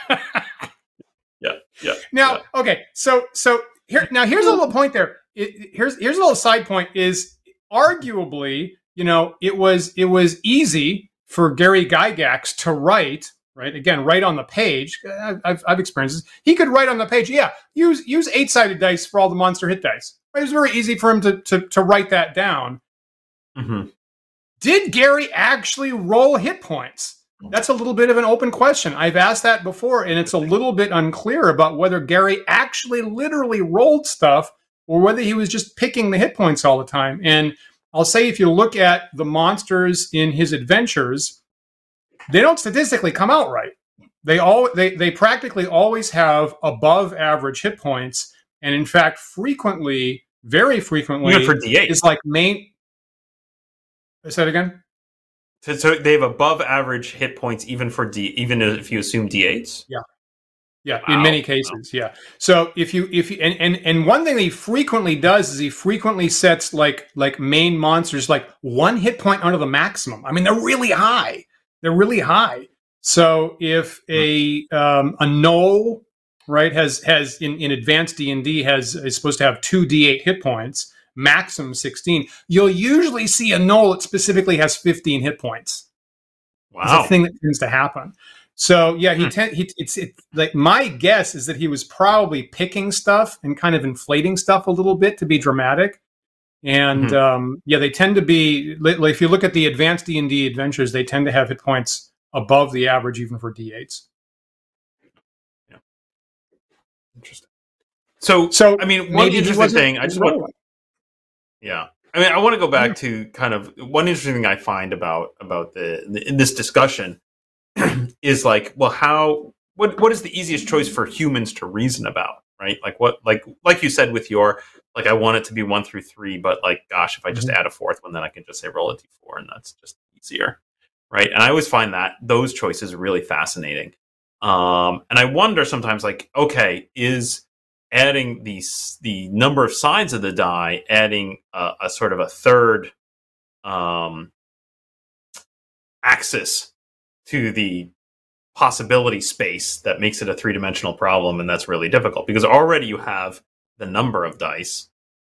yeah, yeah. now, okay, so so here now here's a little point there. It- here's here's a little side point. Is arguably, you know, it was it was easy for Gary Gygax to write. Right again, write on the page. I've, I've, experienced this. He could write on the page. Yeah, use use eight sided dice for all the monster hit dice. It was very easy for him to to, to write that down. Mhm. Did Gary actually roll hit points? that's a little bit of an open question. I've asked that before, and it's a little bit unclear about whether Gary actually literally rolled stuff or whether he was just picking the hit points all the time. And I'll say if you look at the monsters in his adventures, they don't statistically come out right. They all they they practically always have above average hit points, and in fact, frequently, very frequently, Even for D8. is like main. Say said again. So, so they have above average hit points even for D, even if you assume D8s. Yeah, Wow. in many cases, yeah. So if you if you and, and and one thing that he frequently does is he frequently sets like like main monsters like one hit point under the maximum. I mean, they're really high. They're really high. So if a um, a gnoll right has has in in advanced D and D has is supposed to have two D eight hit points, maximum sixteen. You'll usually see a gnoll that specifically has fifteen hit points. It's Wow. a thing that tends to happen. So yeah, he, Hmm. ten- he it's it, like my guess is that he was probably picking stuff and kind of inflating stuff a little bit to be dramatic. And Mhm. um, yeah, they tend to be. Like, if you look at the advanced D and D adventures, they tend to have hit points above the average, even for D8s. Yeah. Interesting. So, So I mean, one interesting thing. I just want. Yeah. I mean, I want to go back to kind of one interesting thing I find about about the, the in this discussion is like, well, how what what is the easiest choice for humans to reason about, right? Like what like like you said with your like I want it to be one through three, but like gosh, if I just add a fourth one, then I can just say roll a d4, and that's just easier, right? And I always find that those choices really fascinating. Um, and I wonder sometimes, like, okay, is adding the the number of sides of the die, adding a, a sort of a third um, axis to the possibility space that makes it a three dimensional problem, and that's really difficult because already you have the number of dice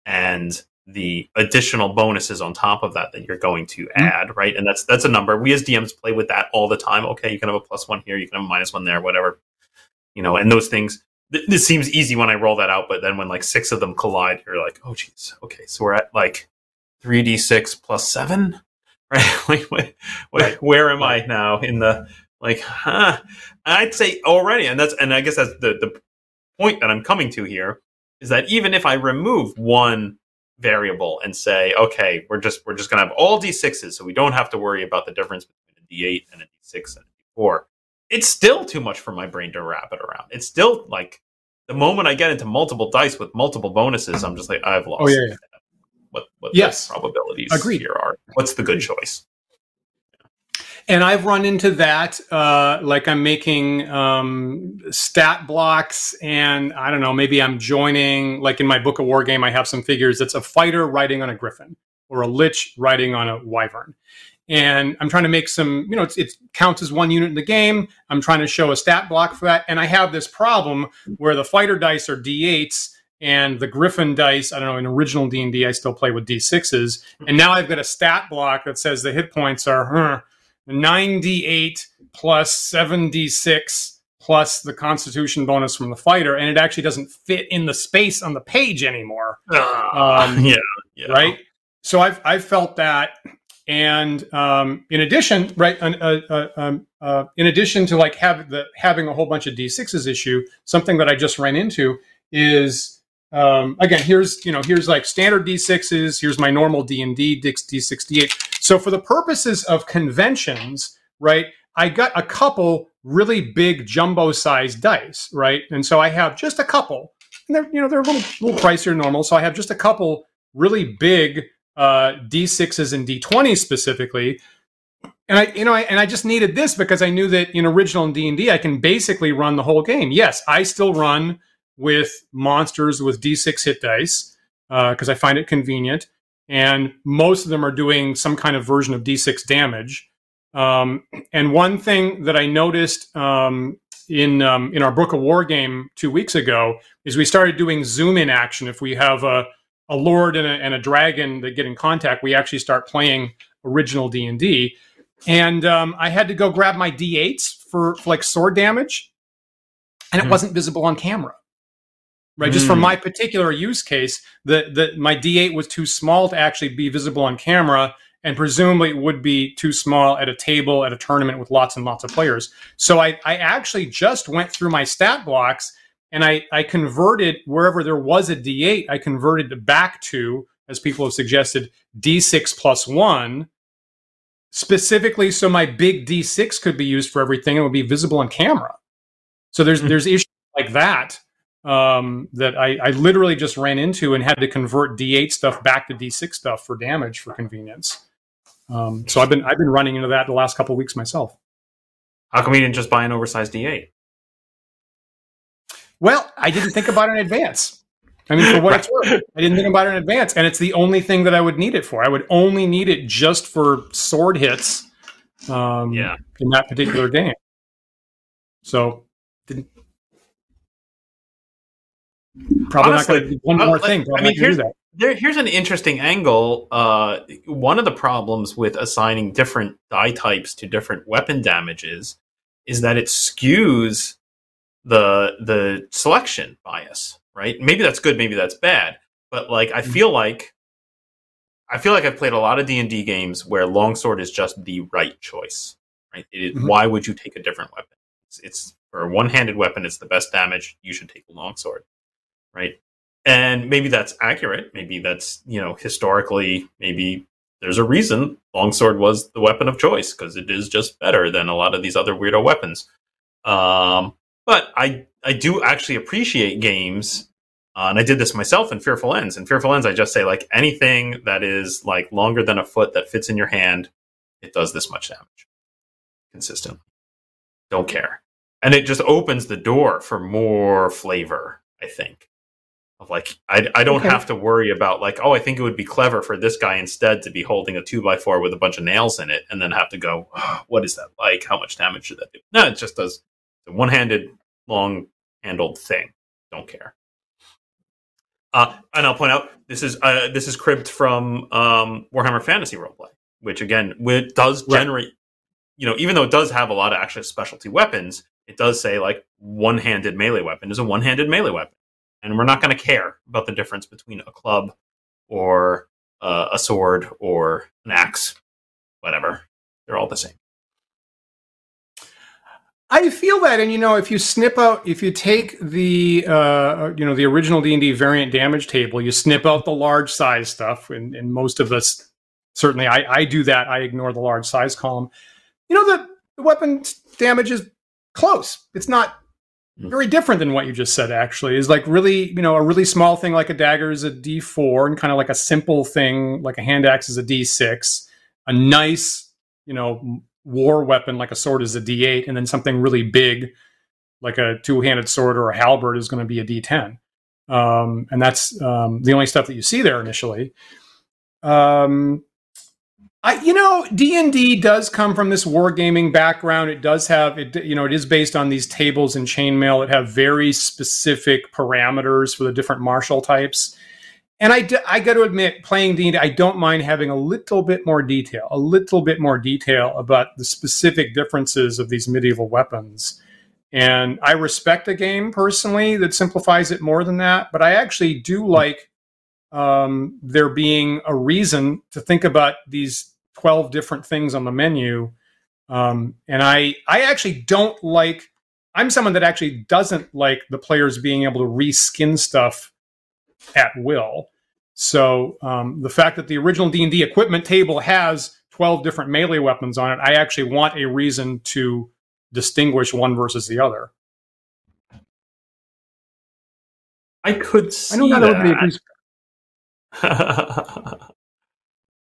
and the additional bonuses on top of that that you're going to hmm. add, right? And that's that's a number. We as DMs play with that all the time. Okay, you can have a plus one here, you can have a minus one there, whatever, you know. And those things. Th- this seems easy when I roll that out, but then when like six of them collide, you're like, oh geez, okay, so we're at like three d six plus seven, right? like, wait, Right. where am I now in the like? Huh? I'd say already, and that's and I guess that's the the point that I'm coming to here is that even if I remove one variable and say, okay, we're just we're just gonna have all d6s, so we don't have to worry about the difference between a d8 and a d6 and a d4. It's still too much for my brain to wrap it around. It's still like the moment I get into multiple dice with multiple bonuses, I'm just like, I've lost. Oh, yeah, yeah. What what Yes. the probabilities Agreed. here are? What's the good choice? And I've run into that, uh, like I'm making um, stat blocks, and I don't know, maybe I'm joining, like in my book of war game, I have some figures that's a fighter riding on a griffin or a lich riding on a wyvern. And I'm trying to make some, you know, it's, it counts as one unit in the game. I'm trying to show a stat block for that. And I have this problem where the fighter dice are D8s and the griffin dice, I don't know, in original D&D, I still play with D6s. And now I've got a stat block that says the hit points are, huh, 9d8 plus 7d6 plus the constitution bonus from the fighter and it actually doesn't fit in the space on the page anymore. Um, yeah, yeah, right? So i've i've felt that and um, in addition right uh, uh, uh, um, uh, in addition to like have the having a whole bunch of d6s issue something that i just ran into is um, again here's you know here's like standard d6s here's my normal d&d D68. so for the purposes of conventions right i got a couple really big jumbo sized dice right and so i have just a couple and they're you know they're a little, little pricier normal so i have just a couple really big uh, d6s and d20s specifically and I, you know, I, and I just needed this because I knew that in original and D and I can basically run the whole game. Yes, I still run with monsters with D6 hit dice because I find it convenient, and most of them are doing some kind of version of D6 damage. Um, and one thing that I noticed um, in um, in our Book of War game two weeks ago is we started doing zoom in action. If we have a a lord and a, and a dragon that get in contact, we actually start playing original D and D and um, I had to go grab my D8s for, for like sword damage, and it Mhm. wasn't visible on camera. Right, just for Mm. my particular use case, the the my D8 was too small to actually be visible on camera, and presumably it would be too small at a table at a tournament with lots and lots of players. So I, I actually just went through my stat blocks and I, I converted wherever there was a D8, I converted back to, as people have suggested, D6 plus one, specifically so my big D6 could be used for everything and would be visible on camera. So there's mm-hmm. there's issues like that um, that I, I literally just ran into and had to convert D8 stuff back to D6 stuff for damage for convenience. Um, so I've been I've been running into that the last couple weeks myself. How come you didn't just buy an oversized D8? Well, I didn't think about it in advance. I mean, for what it's worth, I didn't think about it in advance, and it's the only thing that I would need it for. I would only need it just for sword hits. Um, yeah. In that particular game. So didn't probably Honestly, not going to one more thing. I mean, here's there, here's an interesting angle. Uh, one of the problems with assigning different die types to different weapon damages is that it skews the the selection bias, right? Maybe that's good, maybe that's bad, but like I mm-hmm. feel like I feel like I've played a lot of D and D games where longsword is just the right choice, right? mm-hmm. Why would you take a different weapon? It's, it's for a one-handed weapon, it's the best damage. You should take a longsword, right? And maybe that's accurate. Maybe that's you know historically, maybe there's a reason longsword was the weapon of choice because it is just better than a lot of these other weirdo weapons. Um, but I I do actually appreciate games, uh, and I did this myself in Fearful Ends. In Fearful Ends, I just say like anything that is like longer than a foot that fits in your hand, it does this much damage consistently. Don't care, and it just opens the door for more flavor. I think of like I, I don't okay. have to worry about like oh I think it would be clever for this guy instead to be holding a two by four with a bunch of nails in it and then have to go oh, what is that like how much damage should that do no it just does the one-handed, long-handled thing. Don't care. Uh, and I'll point out this is uh, this is cribbed from um, Warhammer Fantasy Roleplay, which again it does generate. Right. You know, even though it does have a lot of actually specialty weapons, it does say like one-handed melee weapon is a one-handed melee weapon, and we're not going to care about the difference between a club or uh, a sword or an axe, whatever. They're all the same. I feel that, and you know, if you snip out, if you take the, uh, you know, the original D and D variant damage table, you snip out the large size stuff, and, and most of us, certainly, I, I do that. I ignore the large size column. You know, the, the weapon damage is close. It's not. Very different than what you just said. Actually, is like really, you know, a really small thing like a dagger is a D four, and kind of like a simple thing like a hand axe is a D six. A nice, you know, war weapon like a sword is a d8 and then something really big like a two-handed sword or a halberd is going to be a d10 um, and that's um, the only stuff that you see there initially um, I, you know, D and D does come from this wargaming background. It does have it. You know, it is based on these tables and chainmail that have very specific parameters for the different martial types. And I, I got to admit, playing D&D, I don't mind having a little bit more detail, a little bit more detail about the specific differences of these medieval weapons. And I respect a game personally that simplifies it more than that, but I actually do like um, there being a reason to think about these 12 different things on the menu. Um, and I, I actually don't like, I'm someone that actually doesn't like the players being able to reskin stuff at will. So um, the fact that the original D and D equipment table has 12 different melee weapons on it, I actually want a reason to distinguish one versus the other. I could see I know not that. everybody agrees.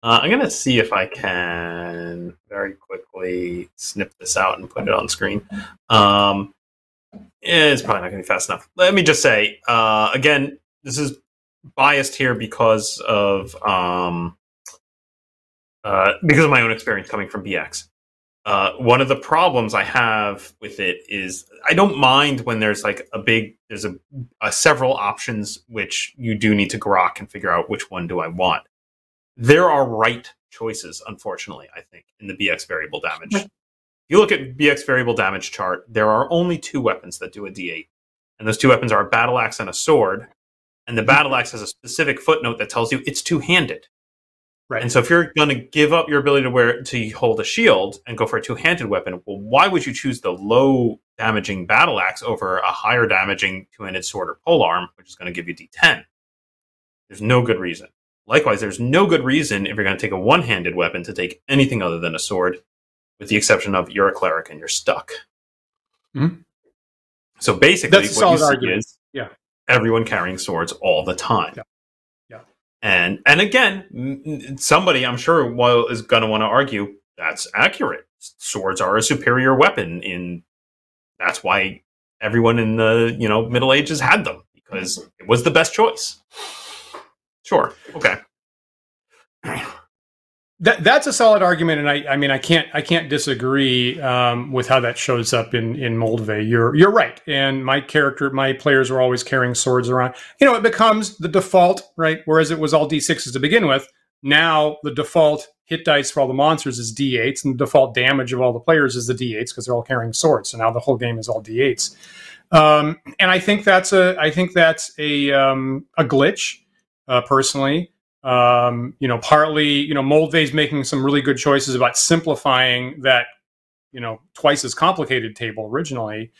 uh, I'm gonna see if I can very quickly snip this out and put it on screen. Um, it's probably not gonna be fast enough. Let me just say uh, again, this is biased here because of um, uh, because of my own experience coming from BX. Uh, one of the problems I have with it is I don't mind when there's like a big there's a, a several options which you do need to grok and figure out which one do I want. There are right choices, unfortunately. I think in the BX variable damage. If you look at BX variable damage chart, there are only two weapons that do a D8, and those two weapons are a battle axe and a sword and the battle axe has a specific footnote that tells you it's two handed. Right. And so if you're going to give up your ability to wear to hold a shield and go for a two-handed weapon, well, why would you choose the low damaging battle axe over a higher damaging two-handed sword or polearm, which is going to give you D10? There's no good reason. Likewise, there's no good reason if you're going to take a one-handed weapon to take anything other than a sword, with the exception of you're a cleric and you're stuck. Mhm. So basically, That's what you see argument. is Yeah. everyone carrying swords all the time. Yeah. Yeah. And and again, somebody I'm sure will, is going to want to argue that's accurate. Swords are a superior weapon. In that's why everyone in the you know Middle Ages had them because it was the best choice. Sure. Okay. That, that's a solid argument, and I, I mean, I can't, I can't disagree um, with how that shows up in in Moldvay. You're, you're right. And my character, my players were always carrying swords around. You know, it becomes the default, right? Whereas it was all d6s to begin with. Now the default hit dice for all the monsters is d8s, and the default damage of all the players is the d8s because they're all carrying swords. So now the whole game is all d8s. Um, and I think that's a, I think that's a um, a glitch, uh, personally um, you know, partly, you know, Moldvay's making some really good choices about simplifying that, you know, twice as complicated table originally.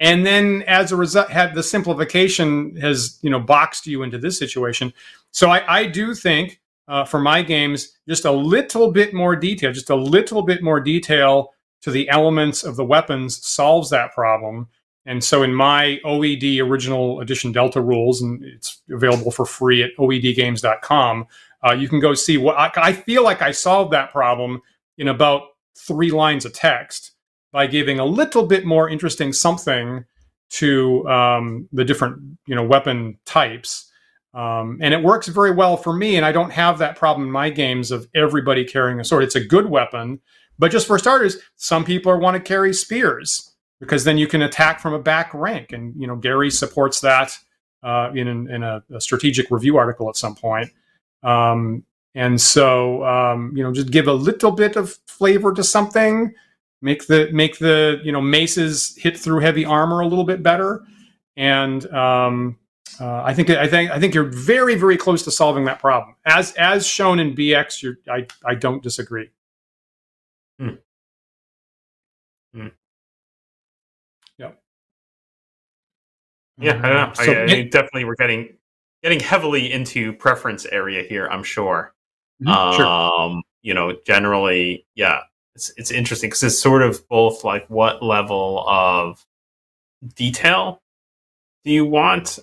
And then as a result, had the simplification has, you know, boxed you into this situation. So I, I do think uh, for my games, just a little bit more detail, just a little bit more detail to the elements of the weapons solves that problem. And so in my OED original edition Delta rules, and it's available for free at oedgames.com, uh, you can go see what I, I feel like I solved that problem in about three lines of text by giving a little bit more interesting something to um, the different you know weapon types. Um, and it works very well for me, and I don't have that problem in my games of everybody carrying a sword. It's a good weapon, but just for starters, some people want to carry spears because then you can attack from a back rank. And you know, Gary supports that uh, in in a, a, strategic review article at some point. Um, and so, um, you know, just give a little bit of flavor to something, make the make the you know maces hit through heavy armor a little bit better, and um, uh, I think I think I think you're very very close to solving that problem. As as shown in BX, I I don't disagree. Hmm. Hmm. Yeah, I don't know. So, I, I mean, definitely, we're getting getting heavily into preference area here. I'm sure. Mhm, sure. Um, you know, generally, yeah, it's it's interesting because it's sort of both like what level of detail do you want?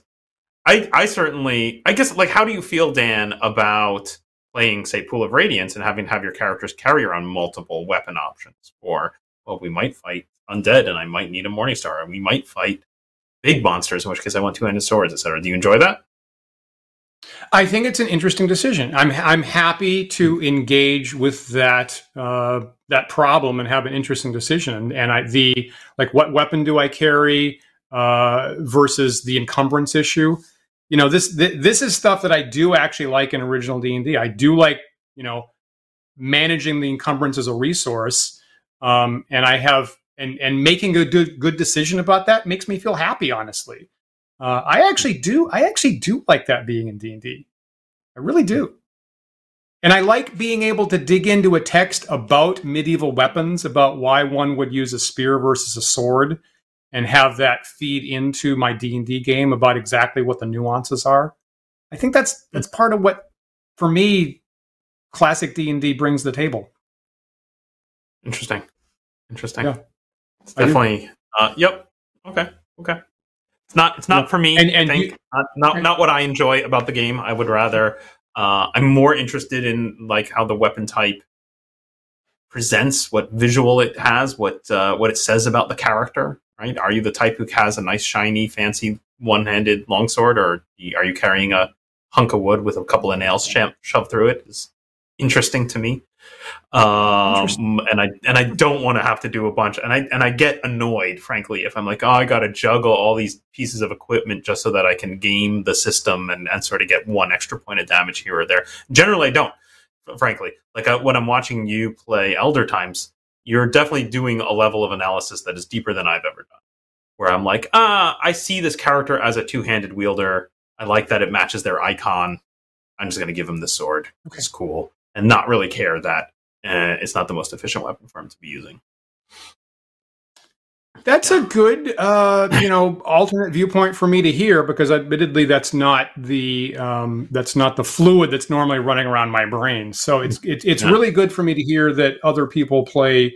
I I certainly, I guess, like, how do you feel, Dan, about playing, say, Pool of Radiance and having to have your characters carry around multiple weapon options? Or, well, we might fight undead, and I might need a Morningstar, and we might fight big monsters, in which case I want two-handed swords, etc. Do you enjoy that? I think it's an interesting decision. I'm I'm happy to engage with that uh, that problem and have an interesting decision. And, and I the like, what weapon do I carry uh, versus the encumbrance issue? You know, this th- this is stuff that I do actually like in original D and D. I do like you know managing the encumbrance as a resource, um, and I have and and making a good good decision about that makes me feel happy. Honestly, uh, I actually do. I actually do like that being in D and D. I really do. And I like being able to dig into a text about medieval weapons, about why one would use a spear versus a sword, and have that feed into my D and D game about exactly what the nuances are. I think that's that's part of what, for me, classic D and D brings to the table. Interesting. Interesting. Yeah. It's definitely. Uh, yep. Okay. Okay. It's not. It's not Yeah. for me. And- and I think. you- not, not not what I enjoy about the game. I would rather. Uh, I'm more interested in like how the weapon type presents, what visual it has, what uh, what it says about the character. Right? Are you the type who has a nice, shiny, fancy one-handed longsword, or are you carrying a hunk of wood with a couple of nails sho- shoved through it? Is interesting to me. Um, and I and I don't want to have to do a bunch, and I and I get annoyed, frankly, if I'm like, oh, I got to juggle all these pieces of equipment just so that I can game the system and, and sort of get one extra point of damage here or there. Generally, I don't, frankly. Like uh, when I'm watching you play Elder Times, you're definitely doing a level of analysis that is deeper than I've ever done. Where I'm like, ah, I see this character as a two-handed wielder. I like that it matches their icon. I'm just going to give him the sword. Okay. It's cool and not really care that uh, it's not the most efficient weapon for him to be using. That's a good, uh, you know, alternate viewpoint for me to hear because, admittedly, that's not the um, that's not the fluid that's normally running around my brain. So it's it, it's Yeah. really good for me to hear that other people play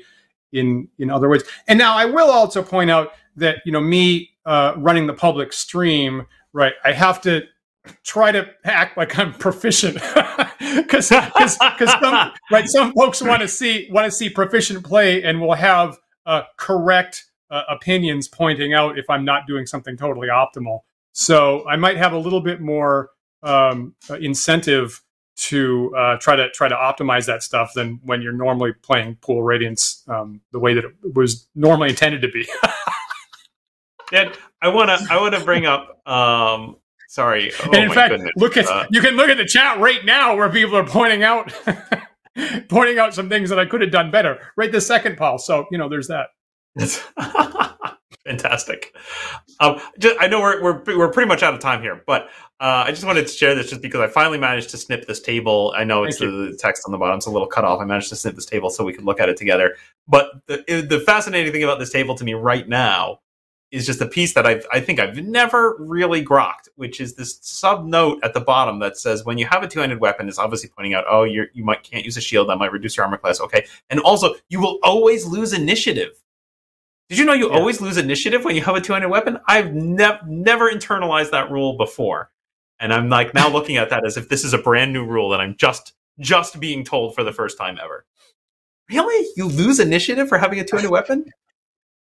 in in other ways. And now I will also point out that you know me uh, running the public stream, right? I have to try to act like I'm proficient because because some right some folks want to see want to see proficient play and will have uh, correct uh, opinions pointing out if I'm not doing something totally optimal. So I might have a little bit more um, uh, incentive to uh, try to try to optimize that stuff than when you're normally playing Pool Radiance um, the way that it was normally intended to be. Dan, I wanna I wanna bring up. Um, sorry. Oh and in fact, goodness. look at Uh, you can look at the chat right now where people are pointing out pointing out some things that I could have done better. Right this second, Paul. So you know, there's that. Fantastic. Um, just, I know we're, we're we're pretty much out of time here, but uh, I just wanted to share this just because I finally managed to snip this table. I know it's Thank the text on the bottom; it's a little cut off. I managed to snip this table so we could look at it together. But the the fascinating thing about this table to me right now is just a piece that I I think I've never really grokked, which is this sub note at the bottom that says when you have a two handed weapon, it's obviously pointing out, oh, you you might can't use a shield that might reduce your armor class. Okay, and also you will always lose initiative. Did you know you Yeah. always lose initiative when you have a two handed weapon? I've nev- never internalized that rule before, and I'm like now looking at that as if this is a brand new rule that I'm just just being told for the first time ever. Really, you lose initiative for having a two handed weapon?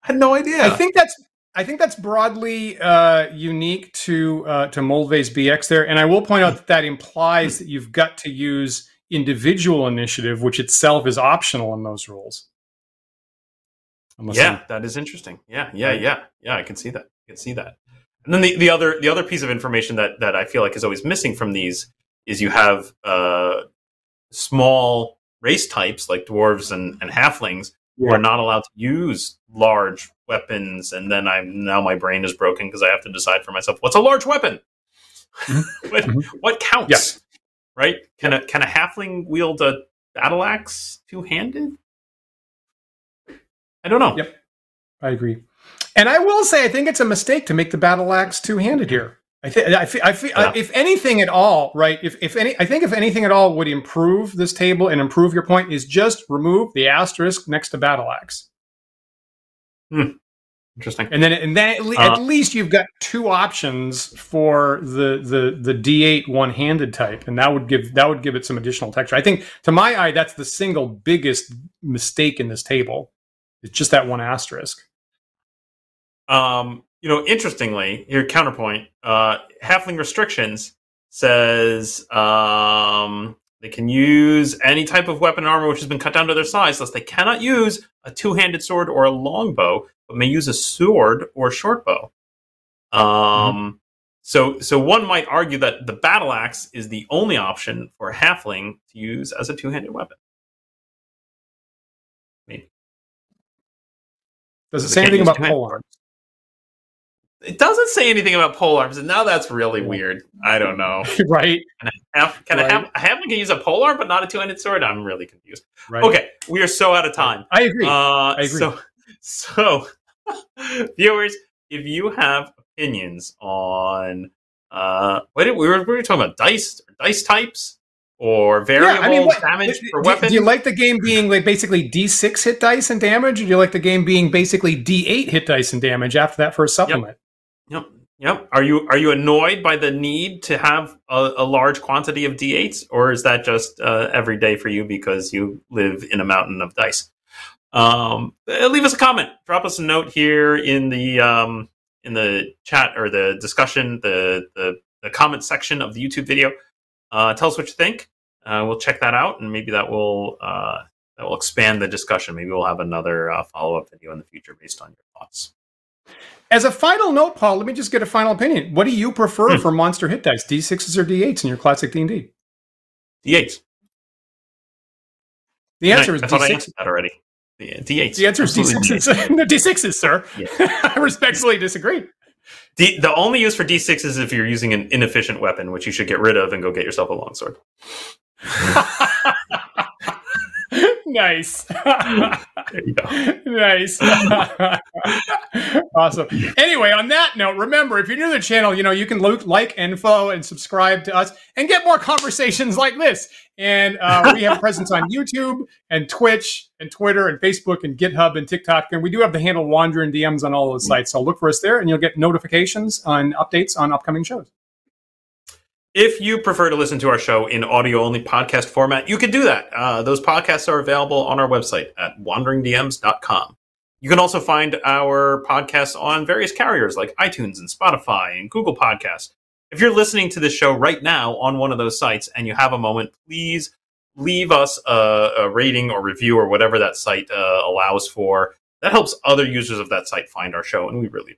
I had no idea. I think that's I think that's broadly uh, unique to uh, to Moldvay's BX there, and I will point out that that implies that you've got to use individual initiative, which itself is optional in those rules. Unless yeah, I'm- that is interesting. Yeah, yeah, yeah, yeah. I can see that. I can see that. And then the, the other the other piece of information that that I feel like is always missing from these is you have uh, small race types like dwarves and, and halflings Yeah. are not allowed to use large weapons. And then I'm now my brain is broken because I have to decide for myself what's a large weapon. what, Mhm. what counts? Yes. Right? Can a can a halfling wield a battle axe two handed? I don't know. Yep. I agree. And I will say, I think it's a mistake to make the battle axe two handed here. I think, I fe- I fe- Yeah. if anything at all, right? If, if any, I think if anything at all would improve this table and improve your point is just remove the asterisk next to battle axe. Interesting. And then, and then at, le- Uh, at least you've got two options for the the the D8 one handed type, and that would give that would give it some additional texture. I think, to my eye, that's the single biggest mistake in this table. It's just that one asterisk. Um, you know, interestingly, your counterpoint, uh, halfling restrictions says um, they can use any type of weapon armor which has been cut down to their size, thus they cannot use a two-handed sword or a longbow, but may use a sword or short bow. Um, so so one might argue that the battle axe is the only option for a halfling to use as a two-handed weapon. Does it say anything about two-handed pole arms? It doesn't say anything about pole arms, and now that's really weird. I don't know. right, Half, can Right. half, a halfling can use a pole arm, but not a two-handed sword? I'm really confused. right. Okay, we are so out of time. I agree. Uh, agree. So, so viewers, if you have opinions on uh, what did, we were we were talking about dice dice types or variable what- damage do, for weapons. do you like the game being like basically D6 hit dice and damage, or do you like the game being basically D8 hit dice and damage after that for a supplement? Yep. Yep. Are you are you annoyed by the need to have a, a large quantity of d8s, or is that just uh, every day for you because you live in a mountain of dice? Um, uh, leave us a comment. Drop us a note here in the um, in the chat or the discussion, the the, the comment section of the YouTube video. Uh, tell us what you think. Uh, we'll check that out, and maybe that will uh, that will expand the discussion. Maybe we'll have another uh, follow up video in the future based on your thoughts. As a final note, Paul, let me just get a final opinion. What do you prefer Hmm. for monster hit dice, D6s or D8s in your classic D&D? D8s. The answer I, is I thought I D6. answered that already. The D8s. The answer is Absolutely D6s. no, D6s, sir. Yeah. I respectfully disagree. D, the only use for D6 is if you're using an inefficient weapon, which you should get rid of and go get yourself a longsword. nice. nice. awesome. Anyway, on that note, remember if you're new to the channel, you know, you can look, like and follow and subscribe to us and get more conversations like this. And uh, we have a presence on YouTube and Twitch and Twitter and Facebook and GitHub and TikTok. And we do have the handle Wandering DMs on all those sites. So look for us there and you'll get notifications on updates on upcoming shows. If you prefer to listen to our show in audio only podcast format, you can do that. Uh, those podcasts are available on our website at wanderingdms.com. You can also find our podcasts on various carriers like iTunes and Spotify and Google Podcasts. If you're listening to this show right now on one of those sites and you have a moment, please leave us a, a rating or review or whatever that site uh, allows for. That helps other users of that site find our show, and we really.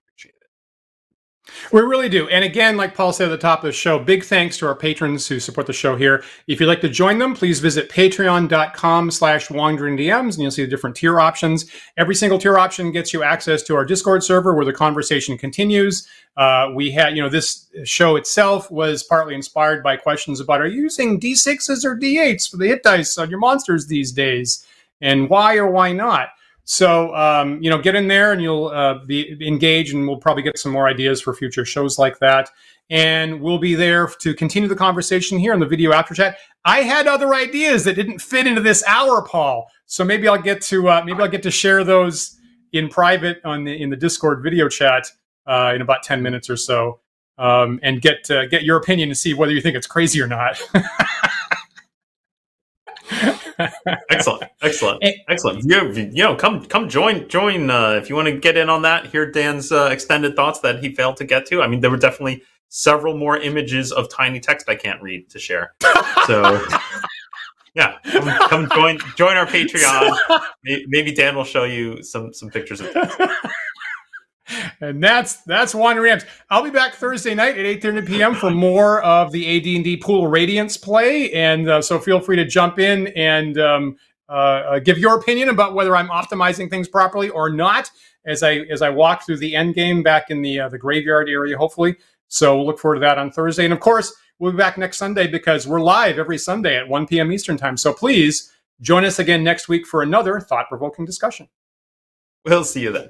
We really do. And again, like Paul said at the top of the show, big thanks to our patrons who support the show here. If you'd like to join them, please visit patreon.com slash wandering DMs and you'll see the different tier options. Every single tier option gets you access to our Discord server where the conversation continues. Uh, we had, you know, this show itself was partly inspired by questions about are you using D6s or D8s for the hit dice on your monsters these days? And why or why not? So, um, you know, get in there and you'll uh, be engaged, and we'll probably get some more ideas for future shows like that. And we'll be there to continue the conversation here in the video after chat. I had other ideas that didn't fit into this hour, Paul. So maybe I'll get to uh, maybe I'll get to share those in private on the in the Discord video chat uh, in about ten minutes or so, um, and get uh, get your opinion to see whether you think it's crazy or not. excellent, excellent, excellent. You, you know, come come join join uh, if you want to get in on that. Hear Dan's uh, extended thoughts that he failed to get to. I mean, there were definitely several more images of tiny text I can't read to share. So. Yeah, come, come, join join our Patreon. Maybe Dan will show you some some pictures of text and that's that's one Rams. I'll be back Thursday night at 8:30 p.m. for more of the AD&D Pool Radiance play, and uh, so feel free to jump in and um, uh, uh, give your opinion about whether I'm optimizing things properly or not as I as I walk through the end game back in the uh, the graveyard area, hopefully. So we'll look forward to that on Thursday, and of course we'll be back next Sunday because we're live every Sunday at 1 p.m. Eastern time. So please join us again next week for another thought provoking discussion. We'll see you then.